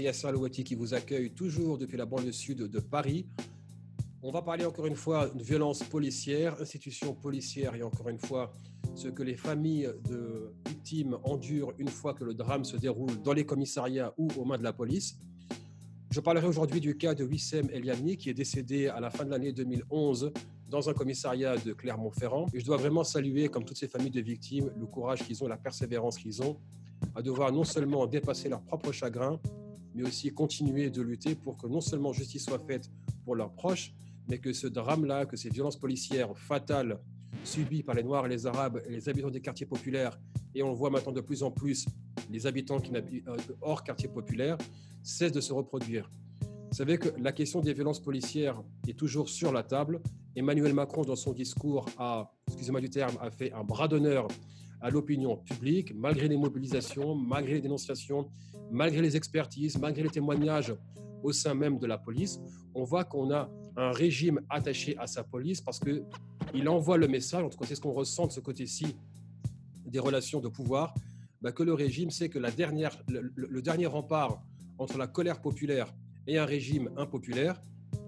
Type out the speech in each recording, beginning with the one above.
Yasser Alouati qui vous accueille toujours depuis la banlieue sud de Paris. On va parler encore une fois de violence policière, institutions policières et encore une fois ce que les familles de victimes endurent une fois que le drame se déroule dans les commissariats ou aux mains de la police. Je parlerai aujourd'hui du cas de Wissem Eliamni qui est décédé à la fin de l'année 2011 dans un commissariat de Clermont-Ferrand. Je dois vraiment saluer, comme toutes ces familles de victimes, le courage qu'ils ont, la persévérance qu'ils ont à devoir non seulement dépasser leur propre chagrin, mais aussi continuer de lutter pour que non seulement justice soit faite pour leurs proches, mais que ce drame-là, que ces violences policières fatales subies par les Noirs et les Arabes et les habitants des quartiers populaires, et on le voit maintenant de plus en plus, les habitants qui euh, hors quartier populaire, cessent de se reproduire. Vous savez que la question des violences policières est toujours sur la table. Emmanuel Macron, dans son discours, a, excusez-moi du terme, a fait un bras d'honneur à l'opinion publique, malgré les mobilisations, malgré les dénonciations, malgré les expertises, malgré les témoignages au sein même de la police, on voit qu'on a un régime attaché à sa police parce qu'il envoie le message, en tout cas c'est ce qu'on ressent de ce côté-ci des relations de pouvoir, bah, que le régime sait que la dernière, le, dernier rempart entre la colère populaire et un régime impopulaire,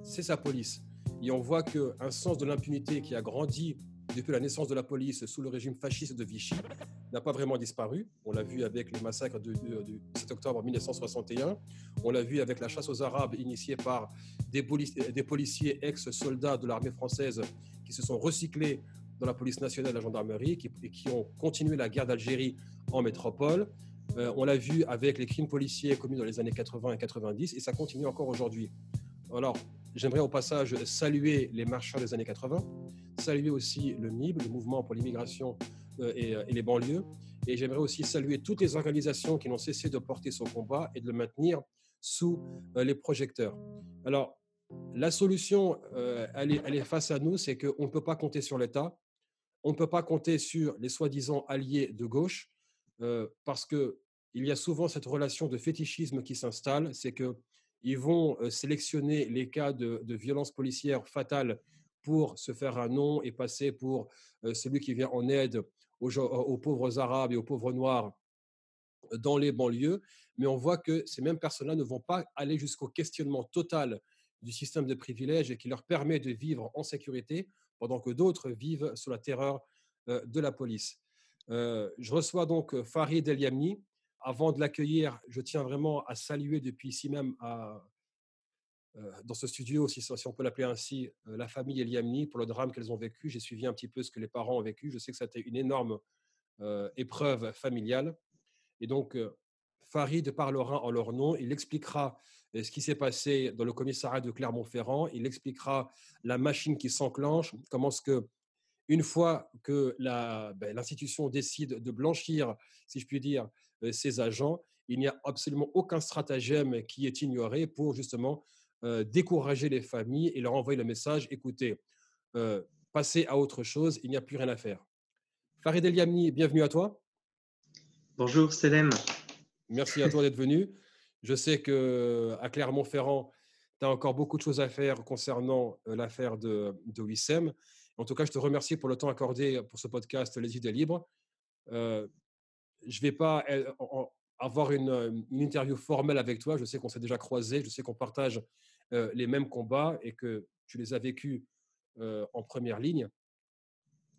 c'est sa police. Et on voit qu'un sens de l'impunité qui a grandi depuis la naissance de la police sous le régime fasciste de Vichy, n'a pas vraiment disparu. On l'a vu avec les massacres du, 7 octobre 1961. On l'a vu avec la chasse aux Arabes initiée par des, policiers ex-soldats de l'armée française qui se sont recyclés dans la police nationale et la gendarmerie et qui ont continué la guerre d'Algérie en métropole. Euh, on l'a vu avec les crimes policiers commis dans les années 80 et 90 et ça continue encore aujourd'hui. Alors, j'aimerais au passage saluer les marcheurs des années 80, saluer aussi le MIB, le Mouvement pour l'immigration euh, euh, et, les banlieues. Et j'aimerais aussi saluer toutes les organisations qui n'ont cessé de porter son combat et de le maintenir sous euh, les projecteurs. Alors, la solution, elle, est, face à nous, c'est qu'on ne peut pas compter sur l'État, on ne peut pas compter sur les soi-disant alliés de gauche, parce qu'il y a souvent cette relation de fétichisme qui s'installe, c'est qu'ils vont sélectionner les cas de, de violences policières fatales pour se faire un nom et passer pour celui qui vient en aide aux, pauvres Arabes et aux pauvres Noirs dans les banlieues, mais on voit que ces mêmes personnes-là ne vont pas aller jusqu'au questionnement total du système de privilèges et qui leur permet de vivre en sécurité pendant que d'autres vivent sous la terreur de la police. je reçois donc Farid El Yamni. Avant de l'accueillir, je tiens vraiment à saluer depuis ici même à, euh, dans ce studio, si, si on peut l'appeler ainsi, euh, la famille Eliamni pour le drame qu'elles ont vécu. J'ai suivi un petit peu ce que les parents ont vécu. Je sais que été une énorme euh, épreuve familiale. Et donc, Farid parlera en leur nom. Il expliquera ce qui s'est passé dans le commissariat de Clermont-Ferrand. Il expliquera la machine qui s'enclenche, comment ce que, une fois que ben, l'institution décide de blanchir, si je puis dire, ses agents, il n'y a absolument aucun stratagème qui est ignoré pour justement euh, décourager les familles et leur envoyer le message écoutez, euh, passez à autre chose, il n'y a plus rien à faire. Farid El Yamni, bienvenue à toi. Bonjour, Selem. Merci à toi d'être venu. Je sais qu'à Clermont-Ferrand, tu as encore beaucoup de choses à faire concernant euh, l'affaire de, de Wissem. En tout cas, je te remercie pour le temps accordé pour ce podcast Les idées libres. je ne vais pas avoir une, une, interview formelle avec toi. Je sais qu'on s'est déjà croisés, je sais qu'on partage les mêmes combats et que tu les as vécus en première ligne.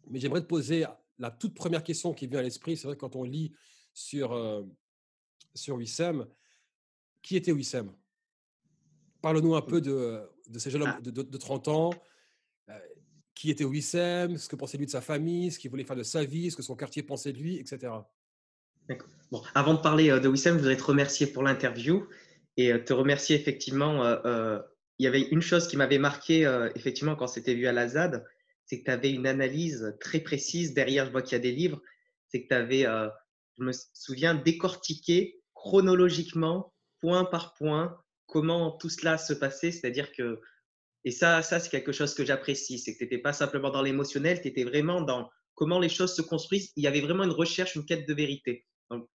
Mais j'aimerais te poser la toute première question qui vient à l'esprit. C'est vrai quand on lit sur, sur Wissem, qui était Wissem? Parle-nous un peu de, de ces jeunes hommes ah. de, de, 30 ans. qui était Wissem? Ce que pensait lui de sa famille? Ce qu'il voulait faire de sa vie? Ce que son quartier pensait de lui, etc. Bon, avant de parler de Wissem, je voudrais te remercier pour l'interview et euh, te remercier effectivement. Euh, euh, il y avait une chose qui m'avait marqué effectivement quand c'était vu à la ZAD, c'est que tu avais une analyse très précise. Derrière, je vois qu'il y a des livres. C'est que tu avais, je me souviens, décortiqué chronologiquement, point par point, comment tout cela se passait. C'est-à-dire que, et ça, ça c'est quelque chose que j'apprécie, c'est que tu n'étais pas simplement dans l'émotionnel, tu étais vraiment dans comment les choses se construisent. Il y avait vraiment une recherche, une quête de vérité. Donc,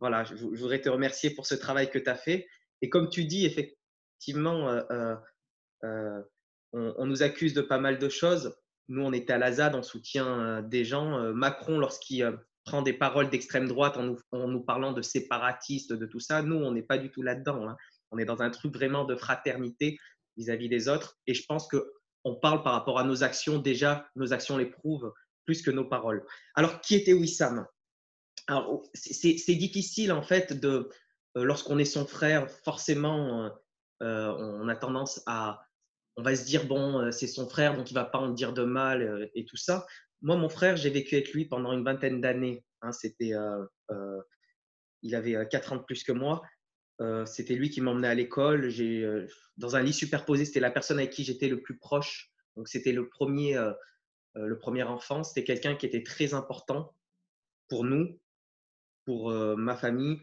voilà, je, voudrais te remercier pour ce travail que tu as fait. Et comme tu dis, effectivement, euh, euh, euh, on, nous accuse de pas mal de choses. Nous, on était à la ZAD, on soutient des gens. Macron, lorsqu'il prend des paroles d'extrême droite en nous, en parlant de séparatistes, de tout ça. Nous, on n'est pas du tout là-dedans. Hein. On est dans un truc vraiment de fraternité vis-à-vis des autres. Et je pense qu'on parle par rapport à nos actions. Déjà, nos actions les prouvent plus que nos paroles. Alors, qui était Wissam? Alors, c'est difficile, en fait, de, lorsqu'on est son frère, forcément, euh, euh, on a tendance à, on va se dire, bon, c'est son frère, donc il va pas en dire de mal et tout ça. Moi, mon frère, j'ai vécu avec lui pendant une vingtaine d'années. Hein, c'était, il avait 4 ans de plus que moi. c'était lui qui m'emmenait à l'école. J'ai, dans un lit superposé, c'était la personne avec qui j'étais le plus proche. Donc, c'était le premier, le premier enfant. C'était quelqu'un qui était très important pour nous, pour ma famille,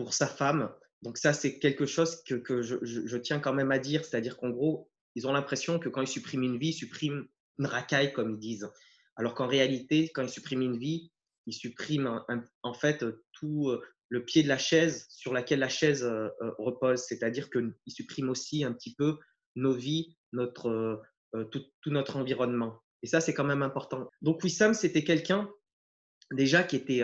pour sa femme. Donc ça, c'est quelque chose que, je, tiens quand même à dire. C'est-à-dire qu'en gros, ils ont l'impression que quand ils suppriment une vie, ils suppriment une racaille, comme ils disent. Alors qu'en réalité, quand ils suppriment une vie, ils suppriment en fait tout le pied de la chaise sur laquelle la chaise repose. C'est-à-dire qu'ils suppriment aussi un petit peu nos vies, notre, tout, tout, notre environnement. Et ça, c'est quand même important. Donc Wissam, c'était quelqu'un déjà qui était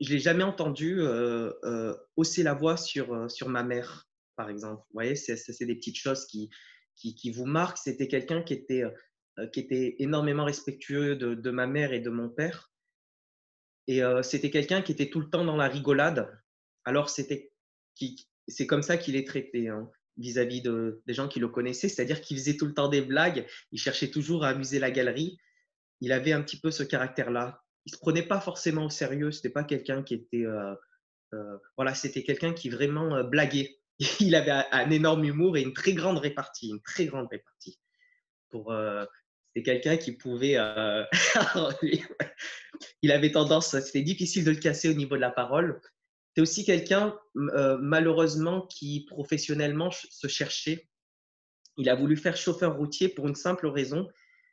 je l'ai jamais entendu euh, euh, hausser la voix sur, euh, sur ma mère, par exemple. Vous voyez, c'est des petites choses qui, qui, vous marquent. C'était quelqu'un qui était, qui était énormément respectueux de, de, ma mère et de mon père. Et c'était quelqu'un qui était tout le temps dans la rigolade. Alors, c'était c'est comme ça qu'il est traité hein, vis-à-vis de, des gens qui le connaissaient. C'est-à-dire qu'il faisait tout le temps des blagues. Il cherchait toujours à amuser la galerie. Il avait un petit peu ce caractère-là il se prenait pas forcément au sérieux. C'était pas quelqu'un qui était, euh, euh, voilà, c'était quelqu'un qui vraiment euh, blaguait. Il avait un, énorme humour et une très grande répartie, une très grande répartie. Pour, c'était quelqu'un qui pouvait, il avait tendance, c'était difficile de le casser au niveau de la parole. C'est aussi quelqu'un, malheureusement, qui professionnellement se cherchait. Il a voulu faire chauffeur routier pour une simple raison,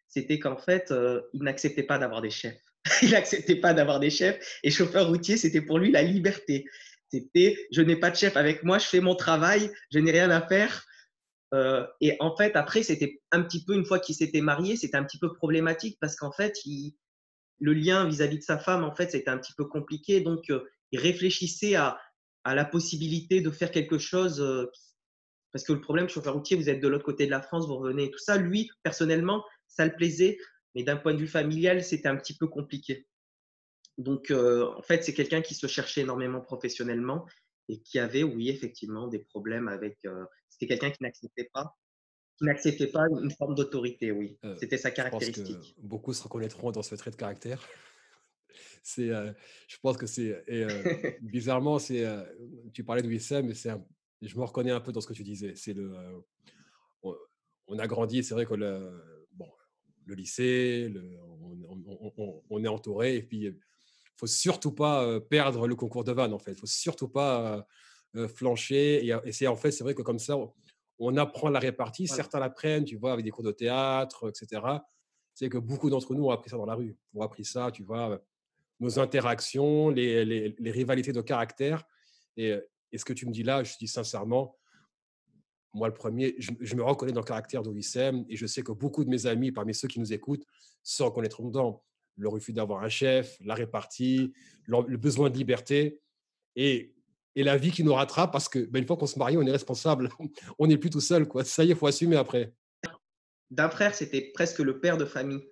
c'était qu'en fait, il n'acceptait pas d'avoir des chefs. il n'acceptait pas d'avoir des chefs. Et chauffeur routier, c'était pour lui la liberté. C'était, je n'ai pas de chef avec moi, je fais mon travail, je n'ai rien à faire. Euh, et en fait, après, c'était un petit peu, une fois qu'il s'était marié, c'était un petit peu problématique parce qu'en fait, le lien vis-à-vis de sa femme, en fait, c'était un petit peu compliqué. Donc, euh, il réfléchissait à, à, la possibilité de faire quelque chose. Euh, parce que le problème, chauffeur routier, vous êtes de l'autre côté de la France, vous revenez et tout ça. Lui, personnellement, ça le plaisait. Mais d'un point de vue familial, c'était un petit peu compliqué. Donc, euh, en fait, c'est quelqu'un qui se cherchait énormément professionnellement et qui avait, oui, effectivement, des problèmes avec. Euh, c'était quelqu'un qui n'acceptait pas, qui n'acceptait pas une forme d'autorité, oui. Euh, c'était sa caractéristique. Je pense que beaucoup se reconnaîtront dans ce trait de caractère. c'est, je pense que c'est bizarrement, c'est. tu parlais de Wissam, mais c'est, je me reconnais un peu dans ce que tu disais. C'est le, on, a grandi, c'est vrai que le, le lycée, on, est entouré. Et puis, il faut surtout pas perdre le concours de vanne, en fait. Faut surtout pas flancher. Et, c'est en fait, c'est vrai que comme ça, on apprend la répartie. Certains l'apprennent, tu vois, avec des cours de théâtre, etc. C'est que beaucoup d'entre nous ont appris ça dans la rue. On a appris ça, tu vois, nos interactions, les, rivalités de caractère. Et, et, ce que tu me dis là, je dis sincèrement, moi, le premier, je, me reconnais dans le caractère d'Ouissem et je sais que beaucoup de mes amis, parmi ceux qui nous écoutent, se reconnaîtront dedans. Le refus d'avoir un chef, la répartie, le, besoin de liberté et, et, la vie qui nous rattrape parce que ben, une fois qu'on se marie, on est responsable. on n'est plus tout seul. Quoi. Ça y est, il faut assumer après. D'un frère, c'était presque le père de famille.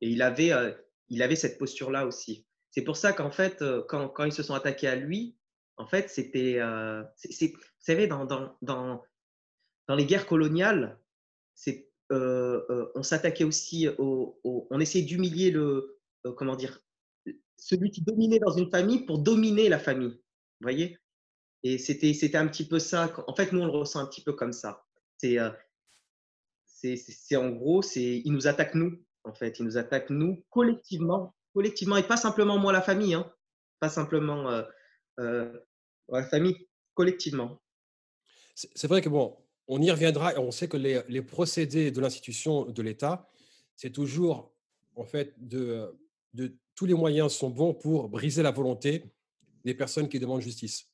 Et il avait, euh, il avait cette posture-là aussi. C'est pour ça qu'en fait, euh, quand, quand, ils se sont attaqués à lui, en fait, c'était. Euh, vous savez, dans, dans dans les guerres coloniales, euh, euh, on s'attaquait aussi au, on essayait d'humilier le, euh, comment dire, celui qui dominait dans une famille pour dominer la famille. Vous voyez? Et c'était, c'était un petit peu ça. En fait, nous, on le ressent un petit peu comme ça. C'est, c'est, c'est en gros, c'est, ils nous attaquent nous. En fait, ils nous attaquent nous collectivement, collectivement, et pas simplement moi la famille, hein. pas simplement la famille, collectivement. C'est vrai que bon, on y reviendra et on sait que les, procédés de l'institution de l'État, c'est toujours, en fait, de, de, tous les moyens sont bons pour briser la volonté des personnes qui demandent justice.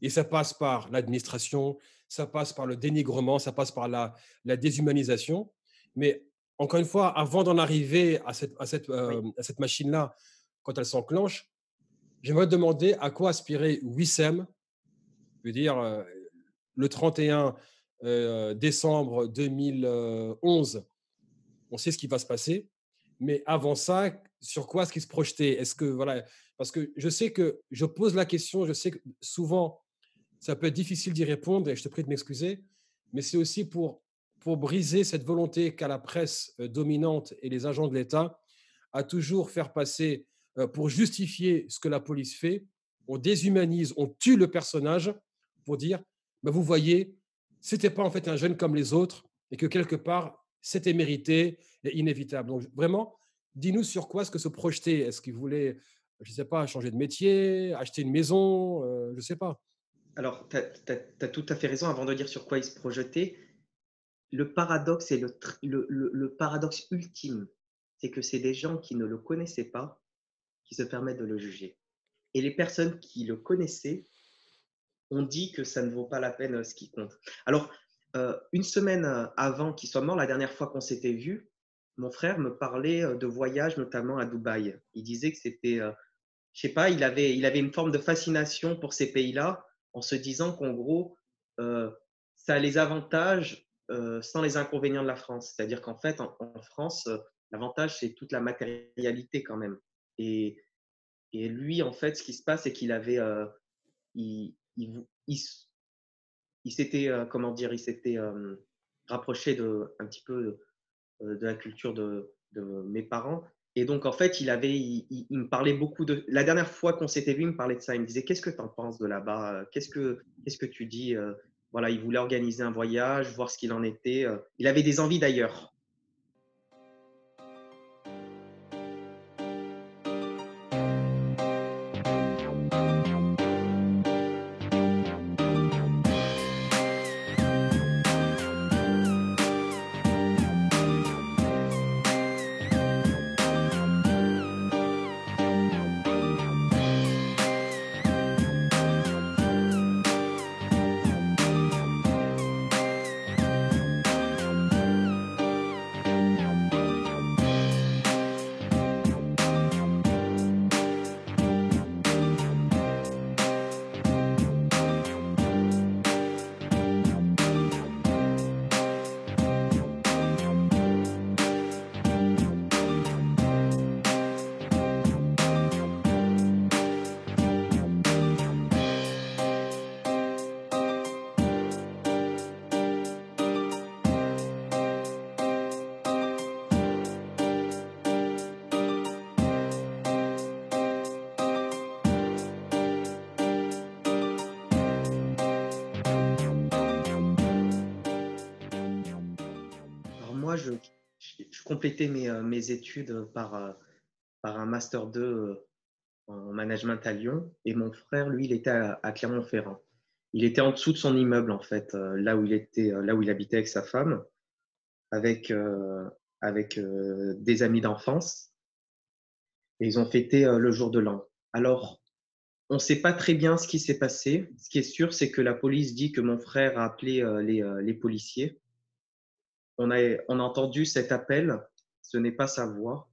Et ça passe par l'administration, ça passe par le dénigrement, ça passe par la, la déshumanisation. Mais encore une fois, avant d'en arriver à cette, à cette, euh, à cette machine-là, quand elle s'enclenche, j'aimerais demander à quoi aspirait Wissem, je veux dire, euh, le 31 euh, décembre 2011, on sait ce qui va se passer, mais avant ça, sur quoi est-ce qu'il se projetait? Est-ce que voilà, parce que je sais que je pose la question, je sais que souvent ça peut être difficile d'y répondre et je te prie de m'excuser, mais c'est aussi pour pour briser cette volonté qu'a la presse euh, dominante et les agents de l'État à toujours faire passer euh, pour justifier ce que la police fait, on déshumanise, on tue le personnage pour dire, ben vous voyez, c'était pas en fait un jeune comme les autres et que quelque part c'était mérité et inévitable. Donc vraiment, dis-nous sur quoi est-ce que se projeter Est-ce qu'il voulait, je ne sais pas, changer de métier, acheter une maison, euh, je ne sais pas. Alors, tu as, tout à fait raison avant de dire sur quoi il se projetait. Le paradoxe le, le, paradoxe ultime, c'est que c'est des gens qui ne le connaissaient pas qui se permettent de le juger. Et les personnes qui le connaissaient ont dit que ça ne vaut pas la peine euh, ce qui compte. Alors, euh, une semaine euh, avant qu'il soit mort, la dernière fois qu'on s'était vu, mon frère me parlait euh, de voyage, notamment à Dubaï. Il disait que c'était, je sais pas, il avait, il avait une forme de fascination pour ces pays-là, en se disant qu'en gros, ça a les avantages sans les inconvénients de la France. C'est-à-dire qu'en fait, en, France, l'avantage, c'est toute la matérialité quand même. Et, et, lui, en fait, ce qui se passe, c'est qu'il avait, il, s'était, euh, comment dire, il s'était euh, rapproché de, un petit peu de, la culture de, mes parents. Et donc, en fait, il, avait, il, me parlait beaucoup de. La dernière fois qu'on s'était vu, il me parlait de ça. Il me disait Qu'est-ce que tu en penses de là-bas? Qu'est-ce que, qu'est-ce que tu dis? Voilà, il voulait organiser un voyage, voir ce qu'il en était. Il avait des envies d'ailleurs. Complété mes, euh, mes études par, euh, par un Master 2 euh, en management à Lyon. Et mon frère, lui, il était à, Clermont-Ferrand. Il était en dessous de son immeuble, en fait, là où il, était, là où il habitait avec sa femme, avec, avec des amis d'enfance. Ils ont fêté le jour de l'an. Alors, on ne sait pas très bien ce qui s'est passé. Ce qui est sûr, c'est que la police dit que mon frère a appelé les policiers on a, entendu cet appel, ce n'est pas sa voix.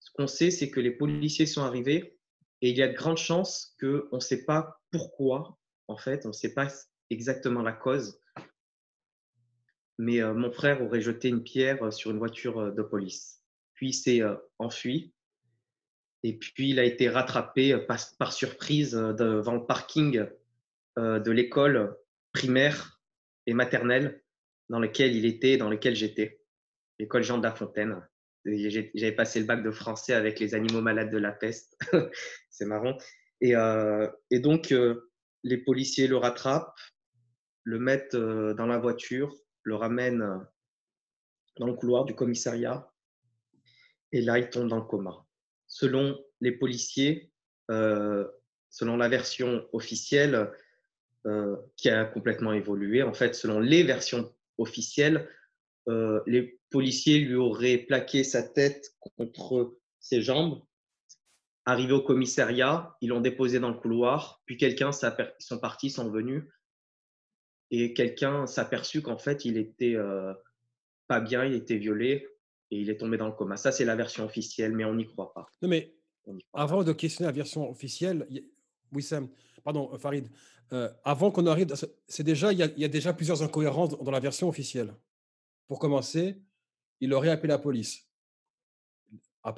Ce qu'on sait, c'est que les policiers sont arrivés et il y a de grandes chances qu'on ne sait pas pourquoi, en fait, on ne sait pas exactement la cause. Mais euh, mon frère aurait jeté une pierre sur une voiture euh, de police. Puis s'est euh, enfui. Et puis il a été rattrapé par surprise devant le parking de l'école primaire et maternelle dans lequel il était, dans lequel j'étais, l'école Jean de La Fontaine. J'avais passé le bac de français avec les animaux malades de la peste. C'est marrant. Et, euh, donc, euh, les policiers le rattrapent, le mettent euh, dans la voiture, le ramènent dans le couloir du commissariat. Et là, il tombe dans le coma. Selon les policiers, selon la version officielle, qui a complètement évolué, en fait, selon les versions officielle, euh, les policiers lui auraient plaqué sa tête contre ses jambes. Arrivé au commissariat, ils l'ont déposé dans le couloir, puis quelqu'un sont partis, sont venus, et quelqu'un s'aperçut qu'en fait il était euh, pas bien, il était violé et il est tombé dans le coma. Ça c'est la version officielle, mais on n'y croit pas. Non mais Avant de questionner la version officielle, oui Sam, pardon euh, Farid, euh, avant qu'on arrive, c'est déjà il y, a, déjà plusieurs incohérences dans la version officielle. Pour commencer, il aurait appelé la police.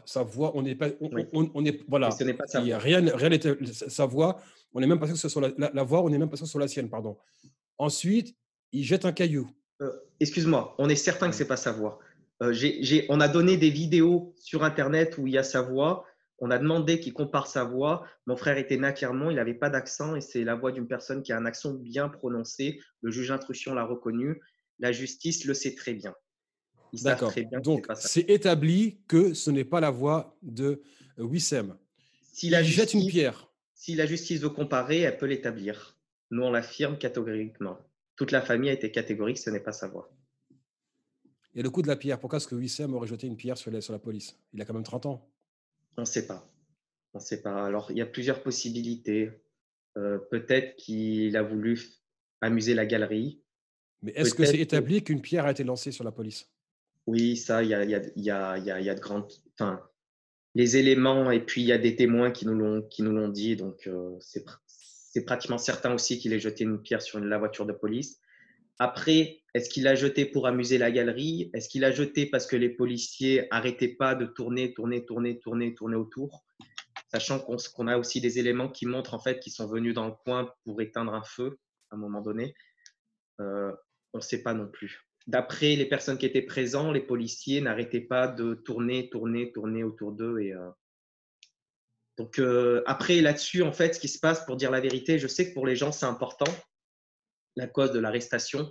Sa voix, on n'est pas, on, est, voilà, ce n'est pas sa voix. Rien, rien n'était sa voix. On n'est même pas sûr que ce soit la, voix, on n'est même pas sûr que ce soit la sienne, pardon. Ensuite, il jette un caillou. Euh, excuse-moi, on est certain que c'est pas sa voix. on a donné des vidéos sur Internet où il y a sa voix. On a demandé qu'il compare sa voix. Mon frère était né Clermont, il n'avait pas d'accent et c'est la voix d'une personne qui a un accent bien prononcé. Le juge d'instruction l'a reconnu. La justice le sait très bien. D'accord. Donc, c'est établi que ce n'est pas la voix de euh, Wissem. Si la jette une pierre. Si la justice veut comparer, elle peut l'établir. Nous, on l'affirme catégoriquement. Toute la famille a été catégorique, ce n'est pas sa voix. Et le coup de la pierre, pourquoi est-ce que Wissem aurait jeté une pierre sur la police? Il a quand même 30 ans. On ne sait pas. On sait pas. Alors, il y a plusieurs possibilités. Euh, peut-être qu'il a voulu amuser la galerie. Mais est-ce que c'est établi qu'une pierre a été lancée sur la police? Oui, ça, il y a, y, a, y, a, y a, de grandes. Enfin, les éléments, et puis il y a des témoins qui nous l'ont, dit. Donc, euh, c'est, c'est pratiquement certain aussi qu'il ait jeté une pierre sur la voiture de police. Après, est-ce qu'il a jeté pour amuser la galerie? Est-ce qu'il a jeté parce que les policiers arrêtaient pas de tourner, tourner, tourner, tourner, tourner autour? Sachant qu'on a aussi des éléments qui montrent en fait qu'ils sont venus dans le coin pour éteindre un feu à un moment donné. Euh, on ne sait pas non plus. D'après les personnes qui étaient présentes, les policiers n'arrêtaient pas de tourner, tourner, tourner autour d'eux. Euh, donc euh, après là-dessus, en fait, ce qui se passe, pour dire la vérité, je sais que pour les gens c'est important la cause de l'arrestation.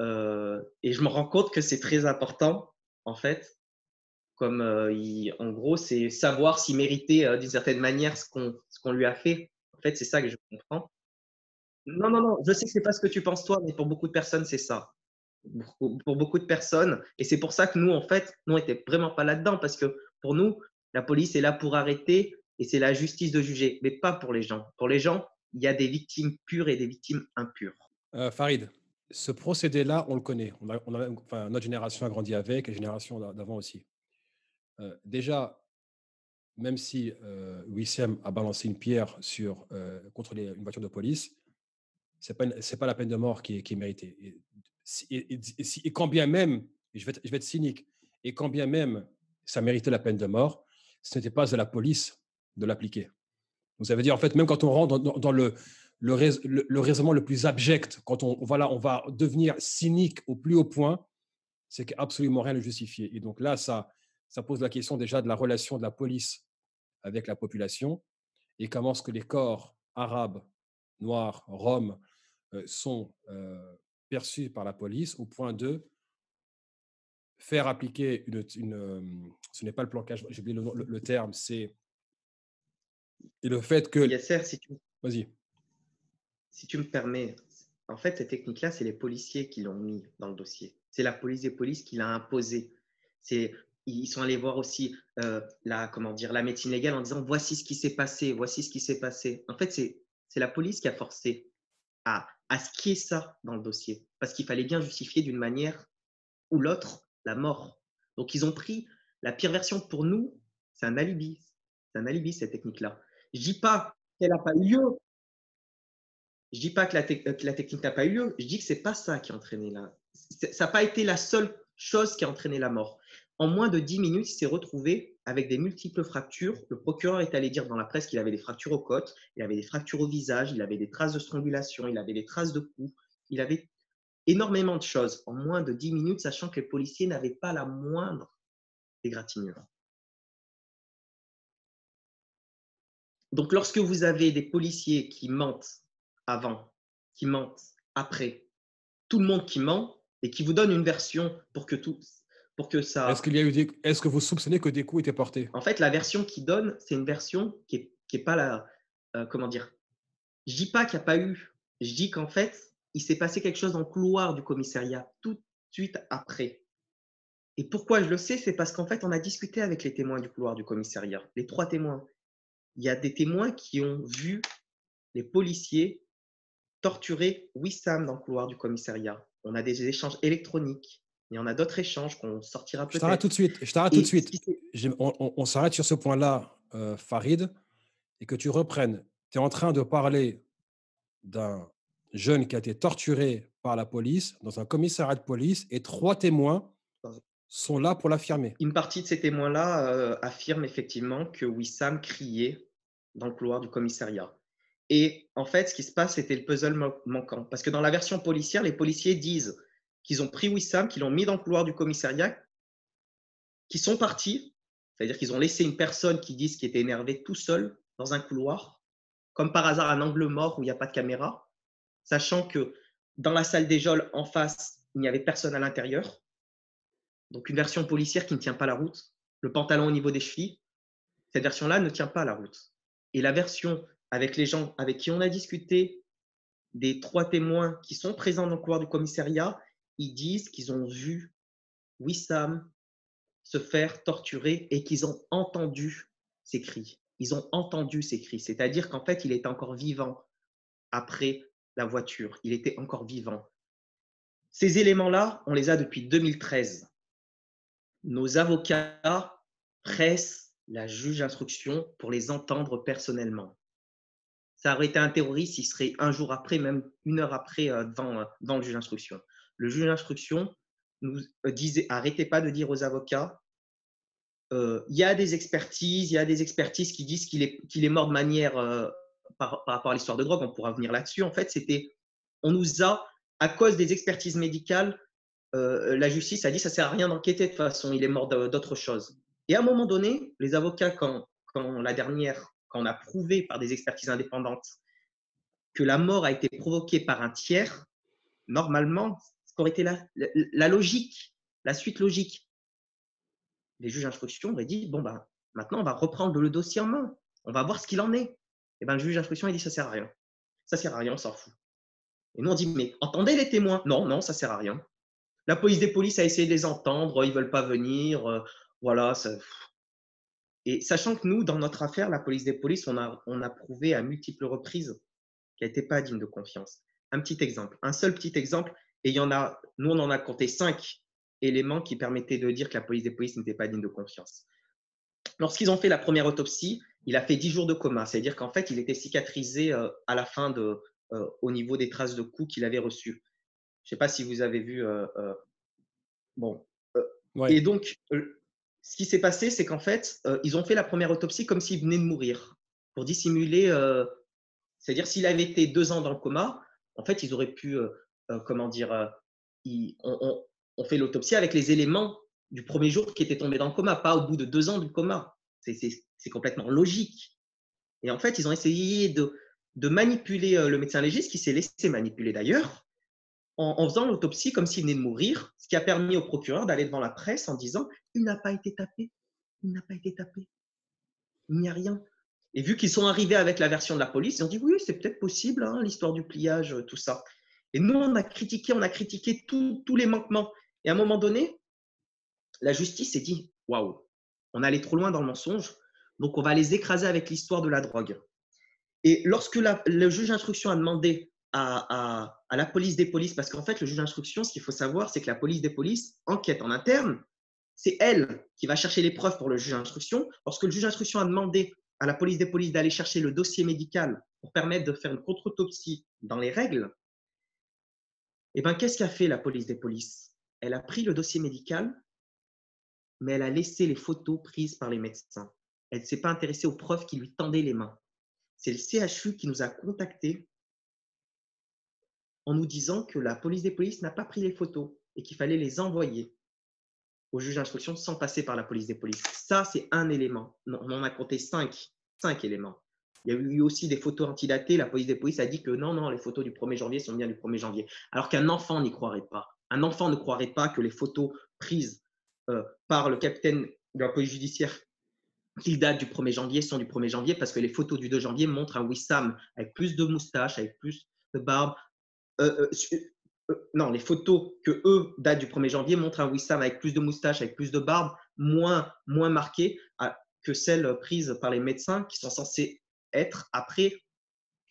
Euh, et je me rends compte que c'est très important, en fait. Comme euh, en gros, c'est savoir s'il méritait euh, d'une certaine manière ce qu'on qu'on lui a fait. En fait, c'est ça que je comprends. Non, non, non, je sais que c'est pas ce que tu penses toi, mais pour beaucoup de personnes, c'est ça. Pour, beaucoup de personnes. Et c'est pour ça que nous, en fait, nous, on n'était vraiment pas là-dedans, parce que pour nous, la police est là pour arrêter et c'est la justice de juger, mais pas pour les gens. Pour les gens, il y a des victimes pures et des victimes impures. Euh, Farid, ce procédé-là, on le connaît. On notre génération a grandi avec, et la génération d'avant aussi. Euh, déjà, même si euh, Wissem a balancé une pierre sur, contre une voiture de police, ce n'est pas, pas, la peine de mort qui est, qui est méritée. Et, quand bien même, je vais, être, je vais, être, cynique, et quand bien même ça méritait la peine de mort, ce n'était pas à la police de l'appliquer. Ça veut dire, en fait, même quand on rentre dans le, le, raisonnement le plus abject, quand on, voilà, on va devenir cynique au plus haut point, c'est qu'absolument rien ne justifié. Et donc là, ça, ça pose la question déjà de la relation de la police avec la population et comment est-ce que les corps arabes, noirs, roms euh, sont euh, perçus par la police au point de faire appliquer une, euh, ce n'est pas le plaquage, j'ai oublié le, terme, c'est et le fait que. si tu... Vas-y si tu me permets, en fait, cette technique-là, c'est les policiers qui l'ont mis dans le dossier. C'est la police des polices qui l'a imposé. C'est, ils sont allés voir aussi euh, la, comment dire, la médecine légale en disant voici ce qui s'est passé, voici ce qui s'est passé. En fait, c'est, c'est la police qui a forcé à, à ce qui est ça dans le dossier. Parce qu'il fallait bien justifier d'une manière ou l'autre la mort. Donc, ils ont pris la pire version pour nous, c'est un alibi. C'est un alibi, cette technique-là. Je dis pas qu'elle n'a pas eu lieu, je dis pas que la, technique n'a pas eu lieu, je dis que c'est pas ça qui a entraîné la. Ça n'a pas été la seule chose qui a entraîné la mort. En moins de 10 minutes, il s'est retrouvé avec des multiples fractures. Le procureur est allé dire dans la presse qu'il avait des fractures aux côtes, il avait des fractures au visage, il avait des traces de strangulation, il avait des traces de coups, il avait énormément de choses en moins de 10 minutes, sachant que les policiers n'avaient pas la moindre égratignure. Donc, lorsque vous avez des policiers qui mentent avant, qui mentent après, tout le monde qui ment et qui vous donne une version pour que tout, pour que ça. Est-ce qu'il y a eu est-ce que vous soupçonnez que des coups étaient portés? En fait, la version qui donne, c'est une version qui est, qui est pas la, euh, comment dire? Je dis pas qu'il n'y a pas eu. Je dis qu'en fait, il s'est passé quelque chose dans le couloir du commissariat tout de suite après. Et pourquoi je le sais, c'est parce qu'en fait, on a discuté avec les témoins du couloir du commissariat, les trois témoins. Il y a des témoins qui ont vu les policiers torturer Wissam dans le couloir du commissariat. On a des échanges électroniques. Il y en a d'autres échanges qu'on sortira peut-être. Je t'arrête tout de suite. Je t'arrête tout de suite. on, s'arrête sur ce point-là, euh, Farid, et que tu reprennes. Tu es en train de parler d'un jeune qui a été torturé par la police dans un commissariat de police, et trois témoins sont là pour l'affirmer. Une partie de ces témoins-là euh, affirment effectivement que Wissam criait dans le couloir du commissariat. Et en fait, ce qui se passe, c'était le puzzle manquant. Parce que dans la version policière, les policiers disent qu'ils ont pris Wissam, qu'ils l'ont mis dans le couloir du commissariat, qu'ils sont partis, c'est-à-dire qu'ils ont laissé une personne qui disent qu'il était énervé tout seul dans un couloir, comme par hasard un angle mort où il n'y a pas de caméra, sachant que dans la salle des geôles en face, il n'y avait personne à l'intérieur. Donc une version policière qui ne tient pas la route, le pantalon au niveau des chevilles, cette version-là ne tient pas la route. Et la version avec les gens avec qui on a discuté, des trois témoins qui sont présents dans le couloir du commissariat, ils disent qu'ils ont vu Wissam se faire torturer et qu'ils ont entendu ses cris. Ils ont entendu ses cris, c'est-à-dire qu'en fait, il était encore vivant après la voiture. Il était encore vivant. Ces éléments-là, on les a depuis 2013. Nos avocats pressent la juge d'instruction pour les entendre personnellement ça aurait été un terroriste, il serait un jour après, même une heure après, euh, devant, euh, le juge d'instruction. Le juge d'instruction nous euh, disait, arrêtez pas de dire aux avocats, il y a des expertises, il y a des expertises qui disent qu'il est, est mort de manière, par, rapport à l'histoire de drogue, on pourra venir là-dessus. En fait, c'était, on nous a, à cause des expertises médicales, la justice a dit ça sert à rien d'enquêter de toute façon, il est mort d'autre chose. Et à un moment donné, les avocats, quand, quand la dernière quand on a prouvé par des expertises indépendantes que la mort a été provoquée par un tiers, normalement, ce qu'aurait été la, logique, la suite logique, les juges d'instruction auraient dit bon, ben, maintenant, on va reprendre le dossier en main, on va voir ce qu'il en est. Et ben, le juge d'instruction, il dit ça sert à rien. Ça sert à rien, on s'en fout. Et nous, on dit mais entendez les témoins. Non, non, ça sert à rien. La police des polices a essayé de les entendre, ils veulent pas venir. Euh, voilà, ça, et sachant que nous, dans notre affaire, la police des polices, on a, on a prouvé à multiples reprises qu'elle n'était pas digne de confiance. Un petit exemple, un seul petit exemple, et il y en a, nous, on en a compté cinq éléments qui permettaient de dire que la police des polices n'était pas digne de confiance. Lorsqu'ils ont fait la première autopsie, il a fait dix jours de coma, c'est-à-dire qu'en fait, il était cicatrisé euh, à la fin de, euh, au niveau des traces de coups qu'il avait reçues. Je ne sais pas si vous avez vu. Euh, bon. Et donc, ce qui s'est passé, c'est qu'en fait, euh, ils ont fait la première autopsie comme s'il venait de mourir, pour dissimuler. Euh, c'est-à-dire, s'il avait été deux ans dans le coma, en fait, ils auraient pu, euh, comment dire, on, fait l'autopsie avec les éléments du premier jour qui était tombé dans le coma, pas au bout de deux ans du coma. C'est complètement logique. Et en fait, ils ont essayé de manipuler le médecin légiste, qui s'est laissé manipuler d'ailleurs, en, faisant l'autopsie comme s'il venait de mourir, ce qui a permis au procureur d'aller devant la presse en disant il n'a pas été tapé, il n'a pas été tapé, il n'y a rien. Et vu qu'ils sont arrivés avec la version de la police, ils ont dit oui, c'est peut-être possible, hein, l'histoire du pliage, tout ça. Et nous, on a critiqué, on a critiqué tous les manquements. Et à un moment donné, la justice s'est dit waouh, on allait trop loin dans le mensonge, donc on va les écraser avec l'histoire de la drogue. Et lorsque le juge d'instruction a demandé à, la police des polices, parce qu'en fait, le juge d'instruction, ce qu'il faut savoir, c'est que la police des polices enquête en interne. C'est elle qui va chercher les preuves pour le juge d'instruction. Lorsque le juge d'instruction a demandé à la police des polices d'aller chercher le dossier médical pour permettre de faire une contre-autopsie dans les règles, eh ben, qu'est-ce qu'a fait la police des polices? Elle a pris le dossier médical, mais elle a laissé les photos prises par les médecins. Elle ne s'est pas intéressée aux preuves qui lui tendaient les mains. C'est le CHU qui nous a contactés en nous disant que la police des polices n'a pas pris les photos et qu'il fallait les envoyer au juge d'instruction sans passer par la police des polices. Ça, c'est un élément. On en a compté cinq, cinq éléments. Il y a eu aussi des photos antidatées. La police des polices a dit que non, non, les photos du 1er janvier sont bien du 1er janvier. Alors qu'un enfant n'y croirait pas. Un enfant ne croirait pas que les photos prises euh, par le capitaine de la police judiciaire qui datent du 1er janvier sont du 1er janvier parce que les photos du 2 janvier montrent un Wissam avec plus de moustaches, avec plus de barbe, euh, euh, euh, non, les photos que eux datent du 1er janvier montrent un Wissam avec plus de moustaches, avec plus de barbe, moins, moins marqué que celles prises par les médecins qui sont censés être après.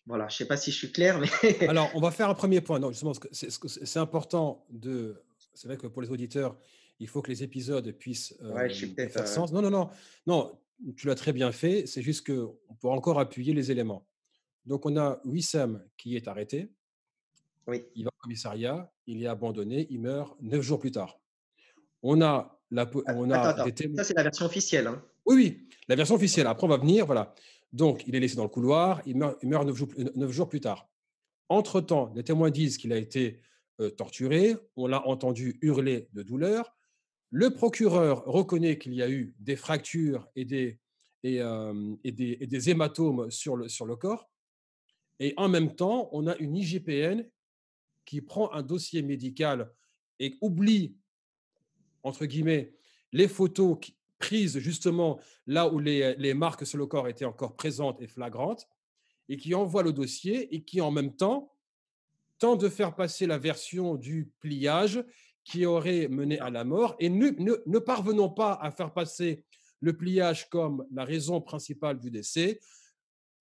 Voilà, je ne sais pas si je suis clair, mais. Alors, on va faire un premier point. Non, justement, c'est important de. C'est vrai que pour les auditeurs, il faut que les épisodes puissent faire sens. Non, non, non. Non, tu l'as très bien fait. C'est juste qu'on peut encore appuyer les éléments. Donc, on a Wissam qui est arrêté. Oui. Il va au commissariat, il est abandonné, il meurt neuf jours plus tard. On a, la, on a Ça, c'est la version officielle. Hein. Oui, oui, la version officielle. Après, on va venir, voilà. Donc, il est laissé dans le couloir, il meurt, il meurt neuf, jours, neuf jours plus tard. Entre-temps, les témoins disent qu'il a été euh, torturé, on l'a entendu hurler de douleur. Le procureur reconnaît qu'il y a eu des fractures et des, et, euh, et des, et des hématomes sur le, sur le corps. Et en même temps, on a une IGPN qui prend un dossier médical et oublie, entre guillemets, les photos prises justement là où les, marques sur le corps étaient encore présentes et flagrantes, et qui envoie le dossier et qui en même temps tente de faire passer la version du pliage qui aurait mené à la mort. Et ne, ne, parvenons pas à faire passer le pliage comme la raison principale du décès,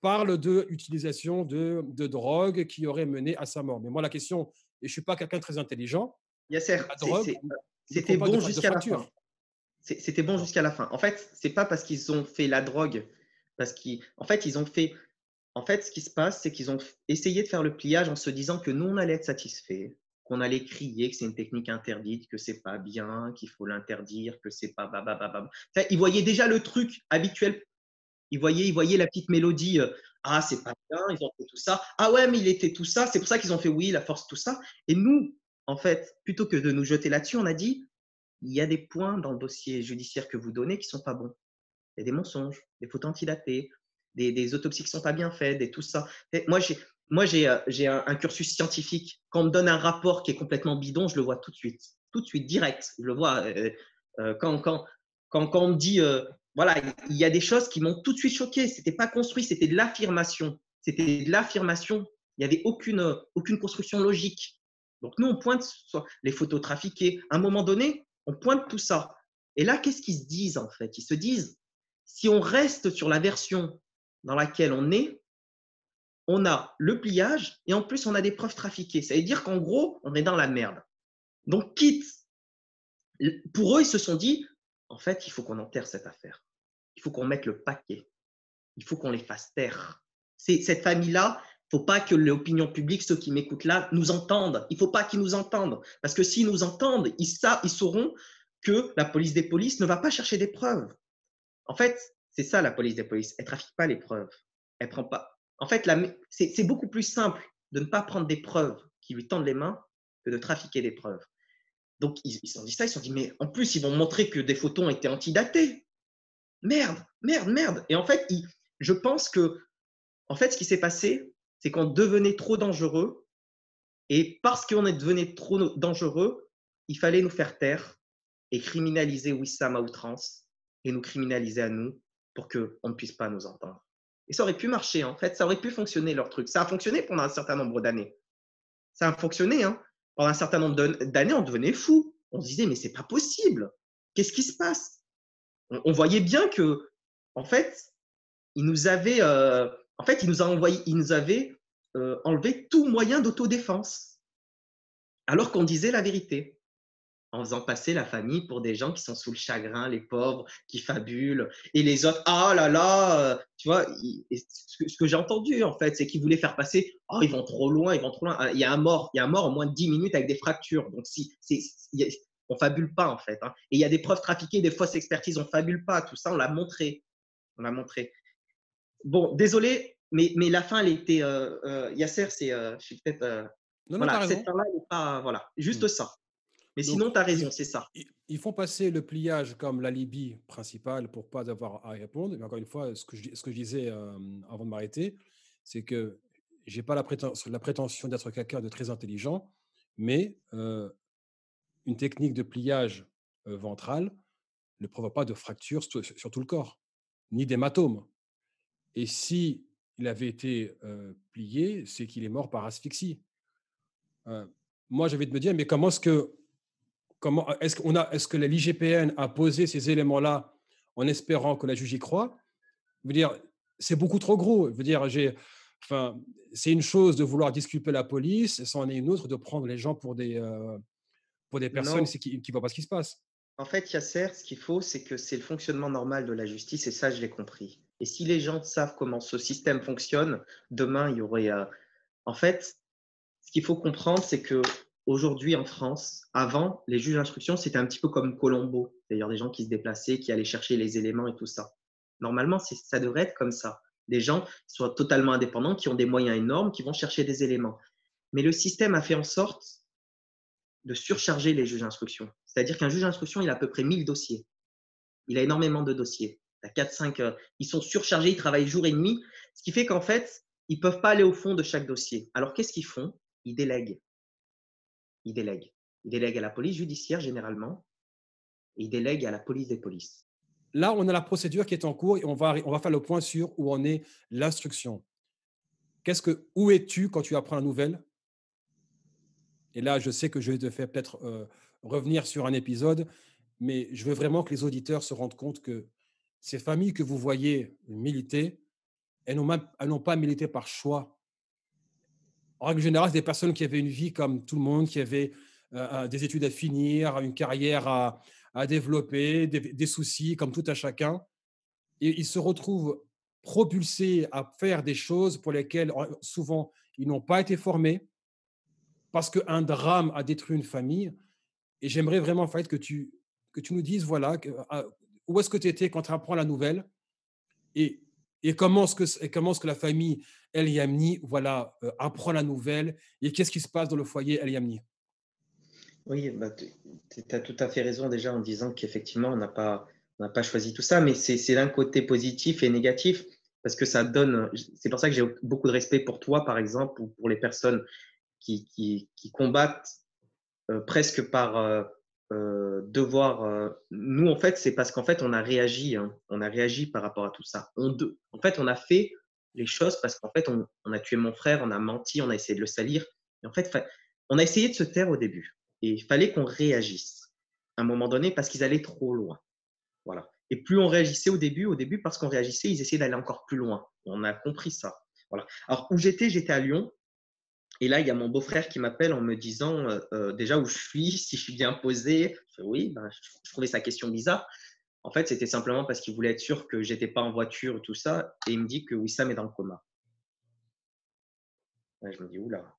parle de l'utilisation de, de drogue qui aurait mené à sa mort. Mais moi, la question, et je ne suis pas quelqu'un de très intelligent, c'était bon jusqu'à la fin. C'était bon jusqu'à la fin. En fait, c'est pas parce qu'ils ont fait la drogue, parce qu'en fait, ils ont fait. En fait, ce qui se passe, c'est qu'ils ont essayé de faire le pliage en se disant que nous, on allait être satisfaits, qu'on allait crier que c'est une technique interdite, que c'est pas bien, qu'il faut l'interdire, que c'est pas Enfin, ils voyaient déjà le truc habituel ils voyaient, ils la petite mélodie. Euh, ah, c'est pas bien, ils ont fait tout ça. Ah ouais, mais il était tout ça. C'est pour ça qu'ils ont fait oui, la force, tout ça. Et nous, en fait, plutôt que de nous jeter là-dessus, on a dit il y a des points dans le dossier judiciaire que vous donnez qui sont pas bons. Il y a des mensonges, des photos antidatées, des, des autopsies qui sont pas bien faites, des tout ça. moi, j'ai moi, j'ai euh, un, cursus scientifique. Quand on me donne un rapport qui est complètement bidon, je le vois tout de suite. Tout de suite, direct. Je le vois. Euh, quand, quand, quand, quand, on me dit voilà, il y a des choses qui m'ont tout de suite choqué. C'était pas construit, c'était de l'affirmation. C'était de l'affirmation. Il n'y avait aucune, aucune construction logique. Donc nous, on pointe les photos trafiquées. À un moment donné, on pointe tout ça. Et là, qu'est-ce qu'ils se disent en fait? Ils se disent, si on reste sur la version dans laquelle on est, on a le pliage et en plus on a des preuves trafiquées. Ça veut dire qu'en gros, on est dans la merde. Donc quitte, pour eux, ils se sont dit, en fait, il faut qu'on enterre cette affaire. Il faut qu'on mette le paquet. Il faut qu'on les fasse taire. Cette famille-là. Il ne faut pas que l'opinion publique, ceux qui m'écoutent là, nous entendent. Il ne faut pas qu'ils nous entendent. Parce que s'ils nous entendent, ils, ils sauront que la police des polices ne va pas chercher des preuves. En fait, c'est ça la police des polices. Elle ne trafique pas les preuves. Elle prend pas. En fait, c'est beaucoup plus simple de ne pas prendre des preuves qui lui tendent les mains que de trafiquer des preuves. Donc, ils se sont dit ça, ils se sont dit, mais en plus, ils vont montrer que des photos ont été antidatées. Merde, merde, merde. Et en fait, je pense que, en fait, ce qui s'est passé, c'est qu'on devenait trop dangereux. Et parce qu'on est devenu trop dangereux, il fallait nous faire taire et criminaliser Wissam à outrance et nous criminaliser à nous pour qu'on ne puisse pas nous entendre. Et ça aurait pu marcher, en fait, ça aurait pu fonctionner leur truc. Ça a fonctionné pendant un certain nombre d'années. Ça a fonctionné, hein un certain nombre d'années, on devenait fou. On se disait, mais c'est pas possible. Qu'est-ce qui se passe? On, voyait bien que, en fait, il nous avait, euh, en fait, il nous avait euh, enlevé tout moyen d'autodéfense, alors qu'on disait la vérité en faisant passer la famille pour des gens qui sont sous le chagrin, les pauvres, qui fabulent, et les autres, ah là là, euh, tu vois, ce que, j'ai entendu en fait, c'est qu'ils voulaient faire passer, oh ils vont trop loin, ils vont trop loin, il y a un mort, il y a un mort en moins de 10 minutes avec des fractures, donc si, on fabule pas en fait, hein. et il y a des preuves trafiquées, des fausses expertises, on fabule pas, tout ça on l'a montré, on l'a montré. Bon, désolé, mais, mais la fin, elle était, euh, euh Yasser, c'est, euh, je suis peut-être, non, voilà, cette fin-là, elle n'est pas, voilà, juste mmh. ça. Mais sinon, tu as raison, c'est ça. Ils font passer le pliage comme l'alibi principal pour pas avoir à répondre. Mais encore une fois, ce que je, ce que je disais avant de m'arrêter, c'est que j'ai pas la prétention, la prétention d'être quelqu'un de très intelligent, mais une technique de pliage ventral ne provoque pas de fracture sur, sur, tout le corps, ni d'hématome. Et si il avait été plié, c'est qu'il est mort par asphyxie. moi, j'avais de me dire, mais comment est-ce que Comment est-ce qu'on a est-ce que l'IGPN a posé ces éléments-là en espérant que la juge y croit? Je veux dire, c'est beaucoup trop gros. Je veux dire, j'ai, enfin, c'est une chose de vouloir disculper la police, c'en est une autre de prendre les gens pour des, euh, pour des personnes qui ne voient pas ce qui se passe. En fait, Yasser, ce qu'il faut, c'est que c'est le fonctionnement normal de la justice, et ça, je l'ai compris. Et si les gens savent comment ce système fonctionne, demain, il y aurait. Euh, en fait, ce qu'il faut comprendre, c'est que aujourd'hui en France, avant, les juges d'instruction, c'était un petit peu comme Colombo, c'est-à-dire des gens qui se déplaçaient, qui allaient chercher les éléments et tout ça. Normalement, ça devrait être comme ça. Des gens qui sont totalement indépendants, qui ont des moyens énormes, qui vont chercher des éléments. Mais le système a fait en sorte de surcharger les juges d'instruction. C'est-à-dire qu'un juge d'instruction, il a à peu près 1000 dossiers. Il a énormément de dossiers. Il a 4, 5, euh, ils sont surchargés, ils travaillent jour et nuit, ce qui fait qu'en fait, ils ne peuvent pas aller au fond de chaque dossier. Alors qu'est-ce qu'ils font? Ils délèguent. Ils délèguent. Ils délèguent à la police judiciaire généralement et ils délèguent à la police des polices. Là, on a la procédure qui est en cours et on va, on va faire le point sur où en est l'instruction. Qu'est-ce que, où es-tu quand tu apprends la nouvelle? Et là, je sais que je vais te faire peut-être euh, revenir sur un épisode, mais je veux vraiment que les auditeurs se rendent compte que ces familles que vous voyez militer, elles n'ont pas milité par choix. En règle générale, c'est des personnes qui avaient une vie comme tout le monde, qui avaient euh, euh, des études à finir, une carrière à, développer, des, soucis comme tout à chacun. Et ils se retrouvent propulsés à faire des choses pour lesquelles souvent ils n'ont pas été formés parce qu'un drame a détruit une famille. Et j'aimerais vraiment, que tu, que tu nous dises, voilà, euh, où est-ce que tu étais quand tu apprends la nouvelle? Et comment est-ce que, la famille El Yamni voilà, euh, apprend la nouvelle et qu'est-ce qui se passe dans le foyer El Yamni? Oui, bah, tu as tout à fait raison déjà en disant qu'effectivement, on n'a pas, pas choisi tout ça, mais c'est l'un côté positif et négatif parce que ça donne. C'est pour ça que j'ai beaucoup de respect pour toi, par exemple, ou pour les personnes qui, qui, qui combattent euh, presque par euh, euh, devoir. nous, en fait, c'est parce qu'en fait, on a réagi. Hein. on a réagi par rapport à tout ça. On de, en fait, on a fait les choses parce qu'en fait, on, a tué mon frère, on a menti, on a essayé de le salir. En fait, on a essayé de se taire au début. Et il fallait qu'on réagisse à un moment donné parce qu'ils allaient trop loin. Voilà. Et plus on réagissait au début, au début, parce qu'on réagissait, ils essayaient d'aller encore plus loin. On a compris ça. Voilà. Alors, où j'étais, j'étais à Lyon. Et là, il y a mon beau-frère qui m'appelle en me disant euh, euh, déjà où je suis, si je suis bien posé. Je oui, ben, je, trouvais sa question bizarre. En fait, c'était simplement parce qu'il voulait être sûr que j'étais pas en voiture et tout ça. Et il me dit que Wissam est dans le coma. je me dis, oula.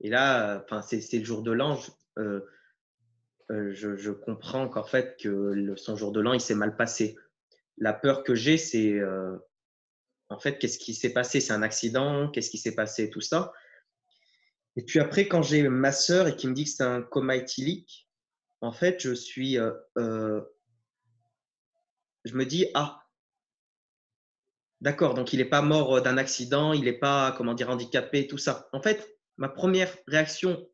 Et là, c'est le jour de l'ange. Euh, je, je, comprends qu'en fait, que son jour de l'an, il s'est mal passé. La peur que j'ai, c'est en fait, qu'est-ce qui s'est passé? C'est un accident Qu'est-ce qui s'est passé? Tout ça. Et puis après, quand j'ai ma sœur et qui me dit que c'est un coma éthylique, en fait, je suis. Euh, euh, je me dis, ah, d'accord, donc il n'est pas mort d'un accident, il n'est pas, comment dire, handicapé, tout ça. En fait, ma première réaction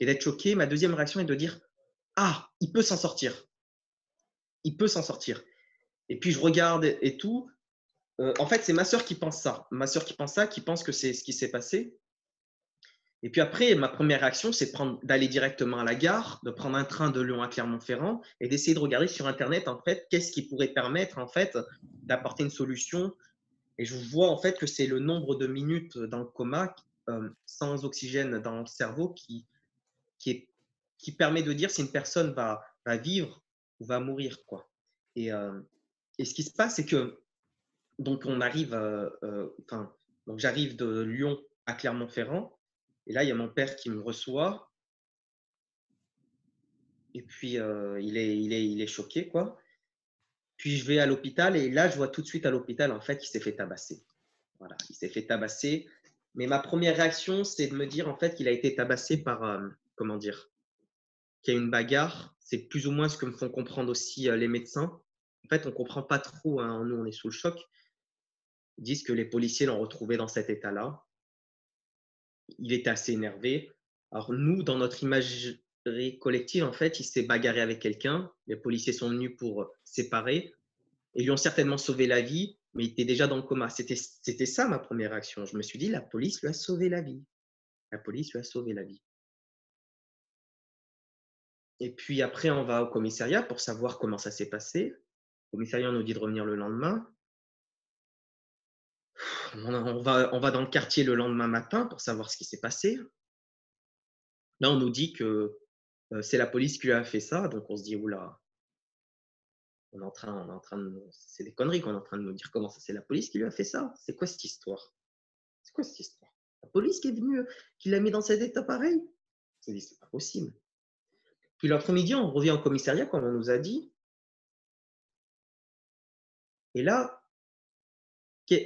est d'être choqué. Ma deuxième réaction est de dire, ah, il peut s'en sortir. Il peut s'en sortir. Et puis je regarde et tout. Euh, en fait, c'est ma sœur qui pense ça. Ma sœur qui pense ça, qui pense que c'est ce qui s'est passé. Et puis après, ma première réaction, c'est d'aller directement à la gare, de prendre un train de Lyon à Clermont-Ferrand et d'essayer de regarder sur Internet, en fait, qu'est-ce qui pourrait permettre, en fait, d'apporter une solution. Et je vois, en fait, que c'est le nombre de minutes dans le coma, euh, sans oxygène dans le cerveau, qui, qui, permet de dire si une personne va, va vivre ou va mourir, quoi. Et, euh, et ce qui se passe, c'est que donc on arrive, euh, euh, enfin, donc j'arrive de Lyon à Clermont-Ferrand, et là il y a mon père qui me reçoit, et puis euh, il, est, il, est, il est choqué quoi. Puis je vais à l'hôpital et là je vois tout de suite à l'hôpital en fait qu'il s'est fait tabasser. Voilà, il s'est fait tabasser. Mais ma première réaction c'est de me dire en fait qu'il a été tabassé par comment dire, qu'il y a une bagarre. C'est plus ou moins ce que me font comprendre aussi les médecins. En fait, on comprend pas trop. Hein, nous, on est sous le choc disent que les policiers l'ont retrouvé dans cet état-là. Il était assez énervé. Alors nous, dans notre imagerie collective, en fait, il s'est bagarré avec quelqu'un. Les policiers sont venus pour séparer et lui ont certainement sauvé la vie, mais il était déjà dans le coma. C'était ça ma première réaction. Je me suis dit, la police lui a sauvé la vie. La police lui a sauvé la vie. Et puis après, on va au commissariat pour savoir comment ça s'est passé. Le commissariat nous dit de revenir le lendemain on, va, on va dans le quartier le lendemain matin pour savoir ce qui s'est passé. Là, on nous dit que euh, c'est la police qui lui a fait ça. Donc on se dit, oula, on est en train, on est en train de, c'est des conneries qu'on est en train de nous dire. Comment ça, c'est la police qui lui a fait ça? C'est quoi cette histoire? C'est quoi cette histoire? La police qui est venue, qui l'a mis dans cet état pareil? On s'est dit, c'est pas possible. Puis l'après-midi, on revient au commissariat, comme on nous a dit. Et là,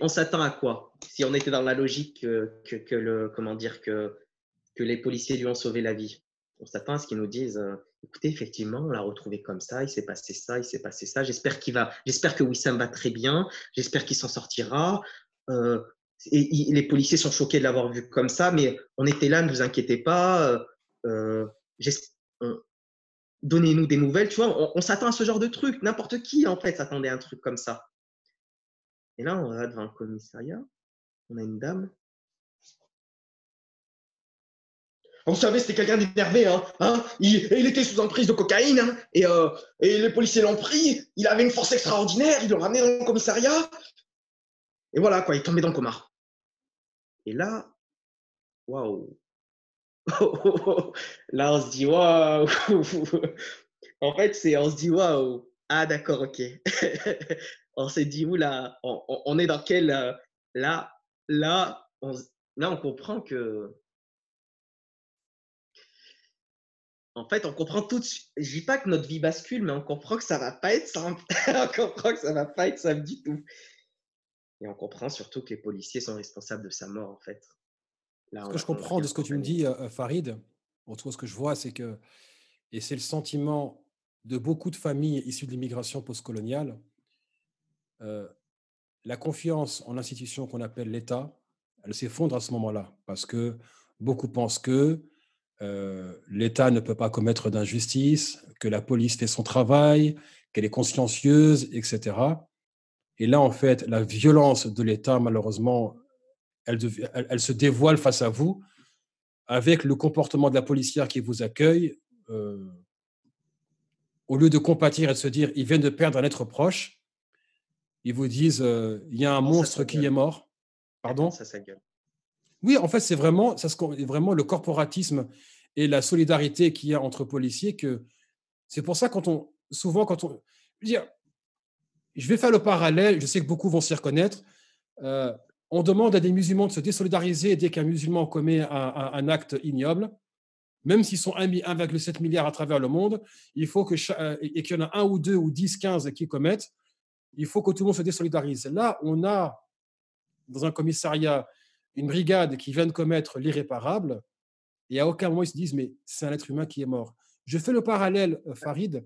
on s'attend à quoi? Si on était dans la logique que, le, comment dire, que, les policiers lui ont sauvé la vie, on s'attend à ce qu'ils nous disent euh, écoutez, effectivement, on l'a retrouvé comme ça, il s'est passé ça, il s'est passé ça. J'espère qu'il va, j'espère que Wissam va très bien, j'espère qu'il s'en sortira. Euh, et, les policiers sont choqués de l'avoir vu comme ça, mais on était là, ne vous inquiétez pas. Euh, Donnez-nous des nouvelles, tu vois. On, on s'attend à ce genre de truc. N'importe qui, en fait, s'attendait à un truc comme ça. Et là, on va devant le commissariat. On a une dame Vous savez, c'était quelqu'un d'énervé. Hein, hein il, était sous emprise de cocaïne. Hein, et, euh, et les policiers l'ont pris. Il avait une force extraordinaire. Ils l'ont ramené dans le commissariat. Et voilà, quoi, il est tombé dans le coma. Et là, waouh. là, on se dit waouh. en fait, c'est on se dit waouh. Ah, d'accord, ok. on s'est dit, oula, on, on, est dans quel. Euh, là, là, on, là, on comprend que en fait, on comprend tout de suite. Je dis pas que notre vie bascule, mais on comprend que ça va pas être simple. on comprend que ça va pas être simple du tout. Et on comprend surtout que les policiers sont responsables de sa mort, en fait. ce que je comprends de ce que tu me dis, euh, euh, Farid, tout ce que je vois, c'est que, et c'est le sentiment de beaucoup de familles issues de l'immigration postcoloniale, euh, la confiance en l'institution qu'on appelle l'État, elle s'effondre à ce moment-là, parce que beaucoup pensent que euh, l'État ne peut pas commettre d'injustice, que la police fait son travail, qu'elle est consciencieuse, etc. Et là, en fait, la violence de l'État, malheureusement, elle, se dévoile face à vous avec le comportement de la policière qui vous accueille. Euh, au lieu de compatir et de se dire, ils viennent de perdre un être proche, ils vous disent, euh, il y a un monstre qui est mort. Pardon? Ça, ça gueule. Oui, en fait, c'est vraiment, ça, vraiment le corporatisme et la solidarité qu'il y a entre policiers que c'est pour ça quand on souvent quand on je, dire, je vais faire le parallèle, je sais que beaucoup vont s'y reconnaître. Euh, on demande à des musulmans de se désolidariser dès qu'un musulman commet un, acte ignoble, même s'ils sont 1,7 milliard à travers le monde, il faut que euh, et qu'il y en a un ou deux ou 10, 15 qui commettent, il faut que tout le monde se désolidarise. Là, on a dans un commissariat une brigade qui vient de commettre l'irréparable, et à aucun moment ils se disent, mais c'est un être humain qui est mort. Je fais le parallèle, euh, Farid,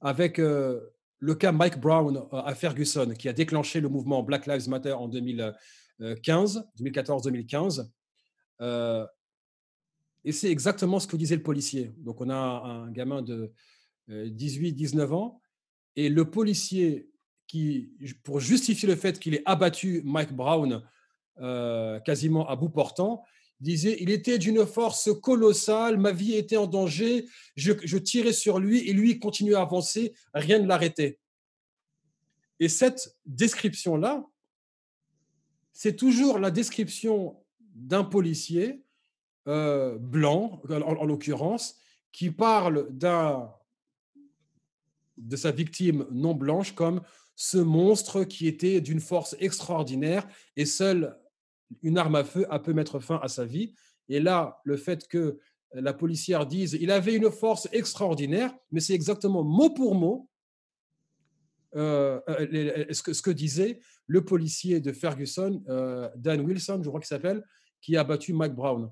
avec euh, le cas Mike Brown à Ferguson, qui a déclenché le mouvement Black Lives Matter en 2015, 2014-2015. Et c'est exactement ce que disait le policier. Donc on a un gamin de 18-19 ans, et le policier qui, pour justifier le fait qu'il ait abattu Mike Brown euh, quasiment à bout portant, disait Il était d'une force colossale, ma vie était en danger, je, tirais sur lui et lui continuait à avancer, rien ne l'arrêtait. Et cette description-là, c'est toujours la description d'un policier euh, blanc, en, l'occurrence, qui parle de sa victime non blanche comme ce monstre qui était d'une force extraordinaire et seul une arme à feu a pu mettre fin à sa vie. Et là, le fait que la policière dise il avait une force extraordinaire, mais c'est exactement mot pour mot euh, euh, ce, que, disait le policier de Ferguson, Dan Wilson, je crois qu'il s'appelle, qui a battu Mike Brown.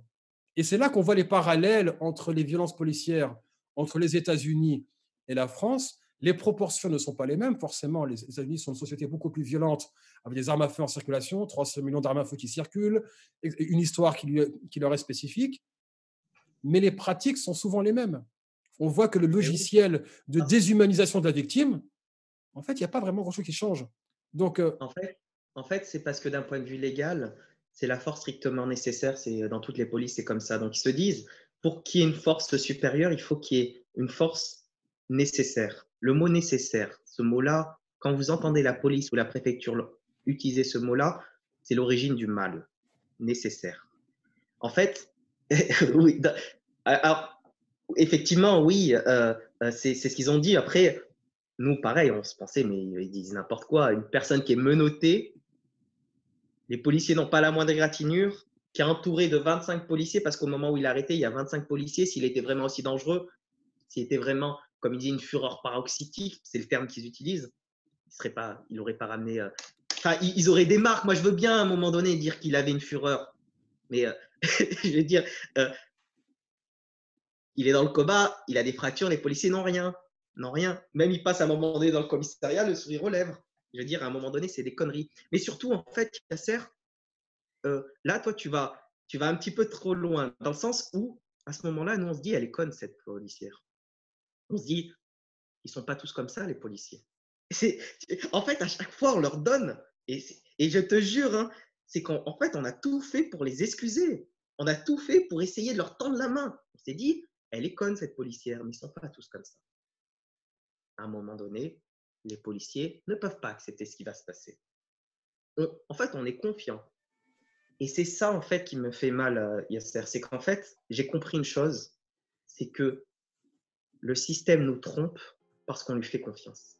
Et c'est là qu'on voit les parallèles entre les violences policières entre les États-Unis et la France, les proportions ne sont pas les mêmes. Forcément, les États-Unis sont une société beaucoup plus violente, avec des armes à feu en circulation, 300 millions d'armes à feu qui circulent, une histoire qui, qui leur est spécifique. Mais les pratiques sont souvent les mêmes. On voit que le logiciel de déshumanisation de la victime, en fait, il n'y a pas vraiment grand-chose qui change. Donc, euh, en fait, en fait c'est parce que d'un point de vue légal, c'est la force strictement nécessaire. C'est dans toutes les polices, c'est comme ça. Donc, ils se disent, pour qu'il y ait une force supérieure, il faut qu'il y ait une force nécessaire. Le mot nécessaire, ce mot-là, quand vous entendez la police ou la préfecture utiliser ce mot-là, c'est l'origine du mal, nécessaire. En fait, oui, alors, Effectivement, oui, euh, euh, c'est ce qu'ils ont dit. Après, nous, pareil, on se pensait, mais ils disent n'importe quoi. Une personne qui est menottée, les policiers n'ont pas la moindre égratignure, qui est entouré de 25 policiers, parce qu'au moment où il est arrêté, il y a 25 policiers. S'il était vraiment aussi dangereux, s'il était vraiment, comme il dit, une fureur paroxytique, c'est le terme qu'ils utilisent, il pas, il n'aurait pas ramené. Euh, enfin, ils, auraient des marques. Moi, je veux bien à un moment donné dire qu'il avait une fureur, mais je veux dire, il est dans le coma, il a des fractures, les policiers n'ont rien. N'ont rien. Même il passe à un moment donné dans le commissariat, le sourire aux lèvres. Je veux dire, à un moment donné, c'est des conneries. Mais surtout, en fait, Kasser, euh, là, toi, tu vas, tu vas un petit peu trop loin, dans le sens où, à ce moment-là, nous, on se dit, elle est conne, cette policière. On se dit, ils sont pas tous comme ça, les policiers. En fait, à chaque fois, on leur donne, et, je te jure, hein, c'est qu'en fait, on a tout fait pour les excuser. On a tout fait pour essayer de leur tendre la main. On s'est dit, elle est conne, cette policière, mais ils sont pas tous comme ça. À un moment donné, les policiers ne peuvent pas accepter ce qui va se passer. en fait, on est confiant. Et c'est ça, en fait, qui me fait mal, euh, Yasser. C'est qu'en fait, j'ai compris une chose, c'est que le système nous trompe parce qu'on lui fait confiance.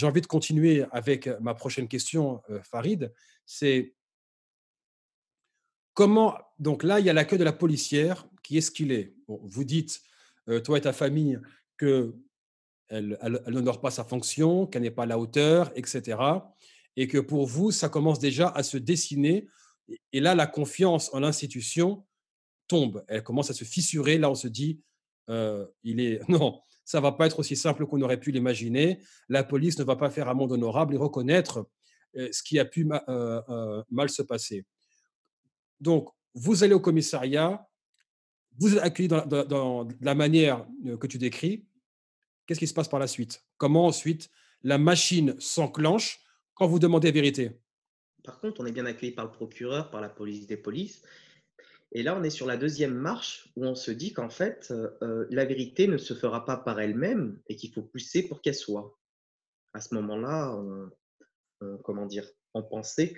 J'ai envie de continuer avec ma prochaine question, Farid. C'est comment. Donc là, il y a l'accueil de la policière. Qui est-ce qu'il est, Vous dites, toi et ta famille, que elle, n'honore pas sa fonction, qu'elle n'est pas à la hauteur, etc. Et que pour vous, ça commence déjà à se dessiner. Et là, la confiance en l'institution tombe. Elle commence à se fissurer. Là, on se dit, il est. Non, ça va pas être aussi simple qu'on aurait pu l'imaginer. La police ne va pas faire un monde honorable et reconnaître euh, ce qui a pu euh, euh, mal se passer. Donc, vous allez au commissariat, vous êtes accueilli dans, la manière que tu décris. Qu'est-ce qui se passe par la suite? Comment ensuite la machine s'enclenche quand vous demandez vérité? Par contre, on est bien accueilli par le procureur, par la police des polices. Et là, on est sur la deuxième marche où on se dit qu'en fait, euh, euh, la vérité ne se fera pas par elle-même et qu'il faut pousser pour qu'elle soit. À ce moment-là, on, comment dire, on pensait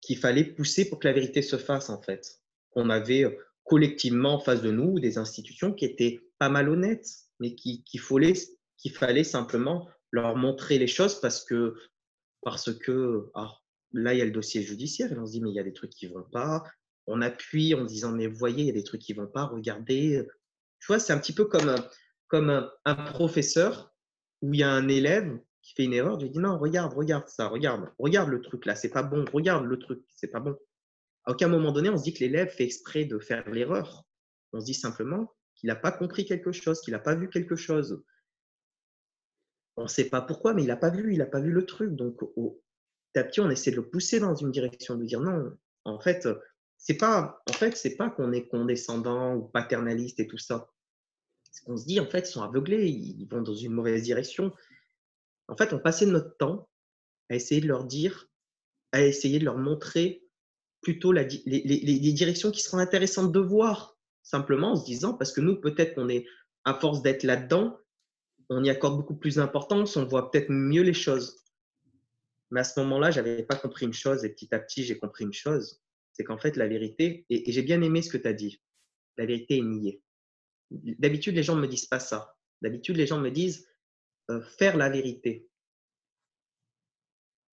qu'il fallait pousser pour que la vérité se fasse en fait. On avait euh, collectivement en face de nous des institutions qui étaient pas malhonnêtes, mais qui qu'il fallait, qu'il fallait simplement leur montrer les choses parce que parce que ah, là il y a le dossier judiciaire et on se dit mais il y a des trucs qui vont pas, on appuie en disant mais vous voyez, il y a des trucs qui vont pas, regardez. Tu vois, c'est un petit peu comme, comme un, professeur où il y a un élève qui fait une erreur, je lui dis non, regarde, regarde ça, regarde, regarde le truc là, c'est pas bon, regarde le truc, c'est pas bon. À aucun moment donné, on se dit que l'élève fait exprès de faire l'erreur. On se dit simplement qu'il n'a pas compris quelque chose, qu'il n'a pas vu quelque chose. On ne sait pas pourquoi, mais il n'a pas vu, il n'a pas vu le truc. Donc, au, petit à petit, on essaie de le pousser dans une direction, de dire non, en fait, c'est pas, en fait, c'est pas qu'on est condescendant ou paternaliste et tout ça. C'est qu'on se dit, en fait, ils sont aveuglés, ils vont dans une mauvaise direction. En fait, on passait notre temps à essayer de leur dire, à essayer de leur montrer plutôt la, les, les, directions qui seront intéressantes de voir, simplement en se disant, parce que nous, peut-être qu'on est, à force d'être là-dedans, on y accorde beaucoup plus d'importance, on voit peut-être mieux les choses. Mais à ce moment-là, je n'avais pas compris une chose, et petit à petit, j'ai compris une chose c'est qu'en fait, la vérité, et, j'ai bien aimé ce que tu as dit, la vérité est niée. D'habitude, les gens ne me disent pas ça. D'habitude, les gens me disent euh, faire la vérité.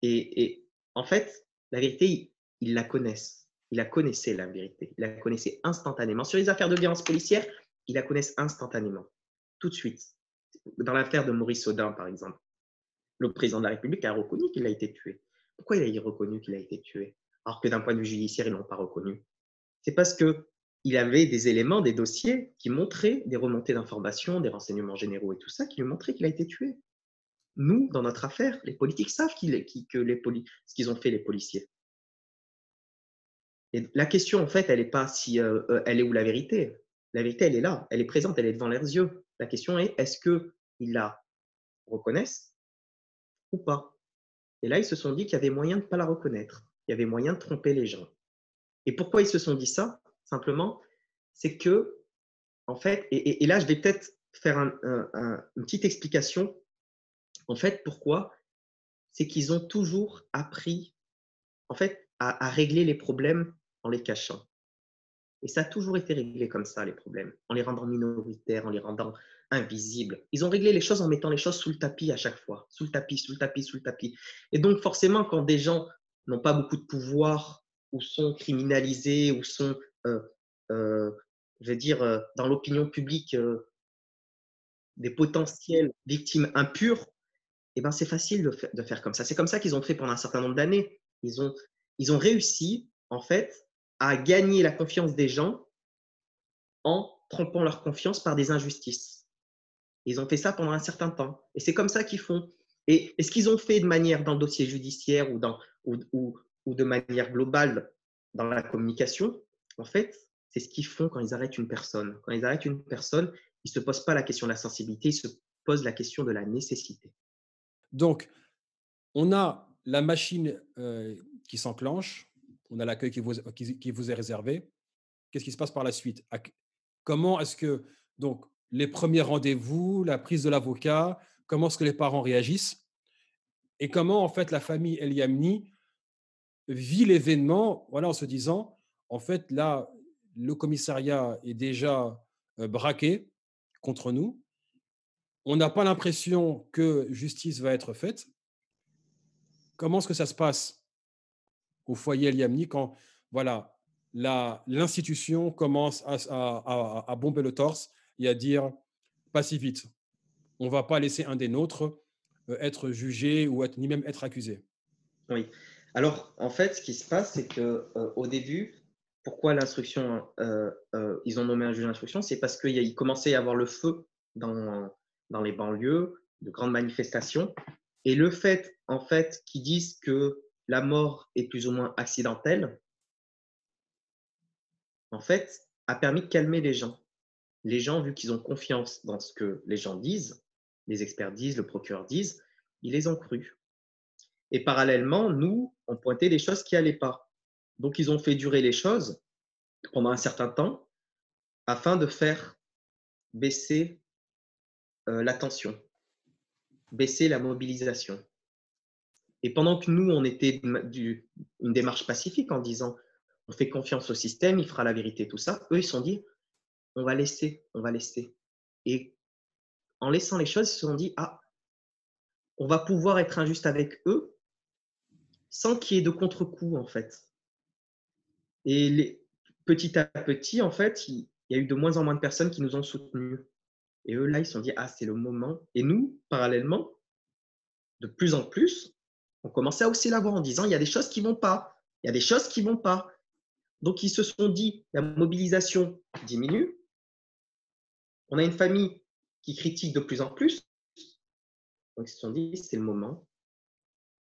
Et, en fait, la vérité, ils, la connaissent. Ils la connaissaient, la vérité. Ils la connaissaient instantanément. Sur les affaires de violence policière, ils la connaissent instantanément, tout de suite. Dans l'affaire de Maurice Audin, par exemple, le président de la République a reconnu qu'il a été tué. Pourquoi il a reconnu qu'il a été tué? Alors que d'un point de vue judiciaire, ils ne l'ont pas reconnu C'est parce qu'il avait des éléments, des dossiers qui montraient des remontées d'informations, des renseignements généraux et tout ça, qui lui montraient qu'il a été tué. Nous, dans notre affaire, les politiques savent que les ce qu'ils ont fait les policiers. La question, en fait, elle n'est pas si euh, euh, elle est où la vérité? La vérité, elle est là, elle est présente, elle est devant leurs yeux. La question est, est-ce qu'ils la reconnaissent ou pas? Et là, ils se sont dit qu'il y avait moyen de ne pas la reconnaître. Il y avait moyen de tromper les gens. Et pourquoi ils se sont dit ça Simplement, c'est que, en fait, et, là, je vais peut-être faire une petite explication. En fait, pourquoi? C'est qu'ils ont toujours appris, en fait, à régler les problèmes en les cachant. Et ça a toujours été réglé comme ça, les problèmes, en les rendant minoritaires, en les rendant invisibles. Ils ont réglé les choses en mettant les choses sous le tapis à chaque fois, sous le tapis, sous le tapis, sous le tapis. Et donc, forcément, quand des gens n'ont pas beaucoup de pouvoir ou sont criminalisés ou sont, euh, euh, je veux dire, euh, dans l'opinion publique, des potentielles victimes impures, eh ben, c'est facile de, de, faire comme ça. C'est comme ça qu'ils ont fait pendant un certain nombre d'années. Ils ont, ils ont réussi, en fait, à gagner la confiance des gens en trompant leur confiance par des injustices. Ils ont fait ça pendant un certain temps. Et c'est comme ça qu'ils font. Et, ce qu'ils ont fait de manière dans le dossier judiciaire ou, de manière globale dans la communication, en fait, c'est ce qu'ils font quand ils arrêtent une personne. Quand ils arrêtent une personne, ils ne se posent pas la question de la sensibilité, ils se posent la question de la nécessité. Donc, on a la machine euh, qui s'enclenche, on a l'accueil qui vous, qui, vous est réservé. Qu'est-ce qui se passe par la suite? Comment est-ce que, donc, les premiers rendez-vous, la prise de l'avocat, comment est-ce que les parents réagissent et comment, en fait, la famille Eliamni vit l'événement en se disant, en fait, là, le commissariat est déjà euh, braqué contre nous. On n'a pas l'impression que justice va être faite. Comment est-ce que ça se passe au foyer Eliamni quand voilà, l'institution commence à, à, bomber le torse et à dire pas si vite. On ne va pas laisser un des nôtres euh, être jugé ou être, ni même être accusé. Oui. Alors, en fait, ce qui se passe, c'est que euh, au début, pourquoi l'instruction, euh, ils ont nommé un juge d'instruction, c'est parce qu'il commençait à y avoir le feu dans, dans les banlieues, de grandes manifestations. Et le fait, en fait, qu'ils disent que la mort est plus ou moins accidentelle, en fait, a permis de calmer les gens. Les gens, vu qu'ils ont confiance dans ce que les gens disent, les experts disent, le procureur disent, ils les ont crus. Et parallèlement, nous, on pointait des choses qui n'allaient pas. Donc, ils ont fait durer les choses pendant un certain temps afin de faire baisser euh, la tension, baisser la mobilisation. Et pendant que nous, on était une démarche pacifique en disant on fait confiance au système, il fera la vérité, tout ça, eux, ils se sont dit on va laisser, on va laisser. Et en laissant les choses, ils se sont dit ah, on va pouvoir être injuste avec eux sans qu'il y ait de contre-coup, en fait. Et les, petit à petit, en fait, il, y a eu de moins en moins de personnes qui nous ont soutenus. Et eux, là, ils se sont dit, ah, c'est le moment. Et nous, parallèlement, de plus en plus, on commençait à aussi l'avoir en disant il y a des choses qui vont pas, il y a des choses qui vont pas. Donc ils se sont dit la mobilisation diminue. On a une famille qui critique de plus en plus. Donc ils se sont dit c'est le moment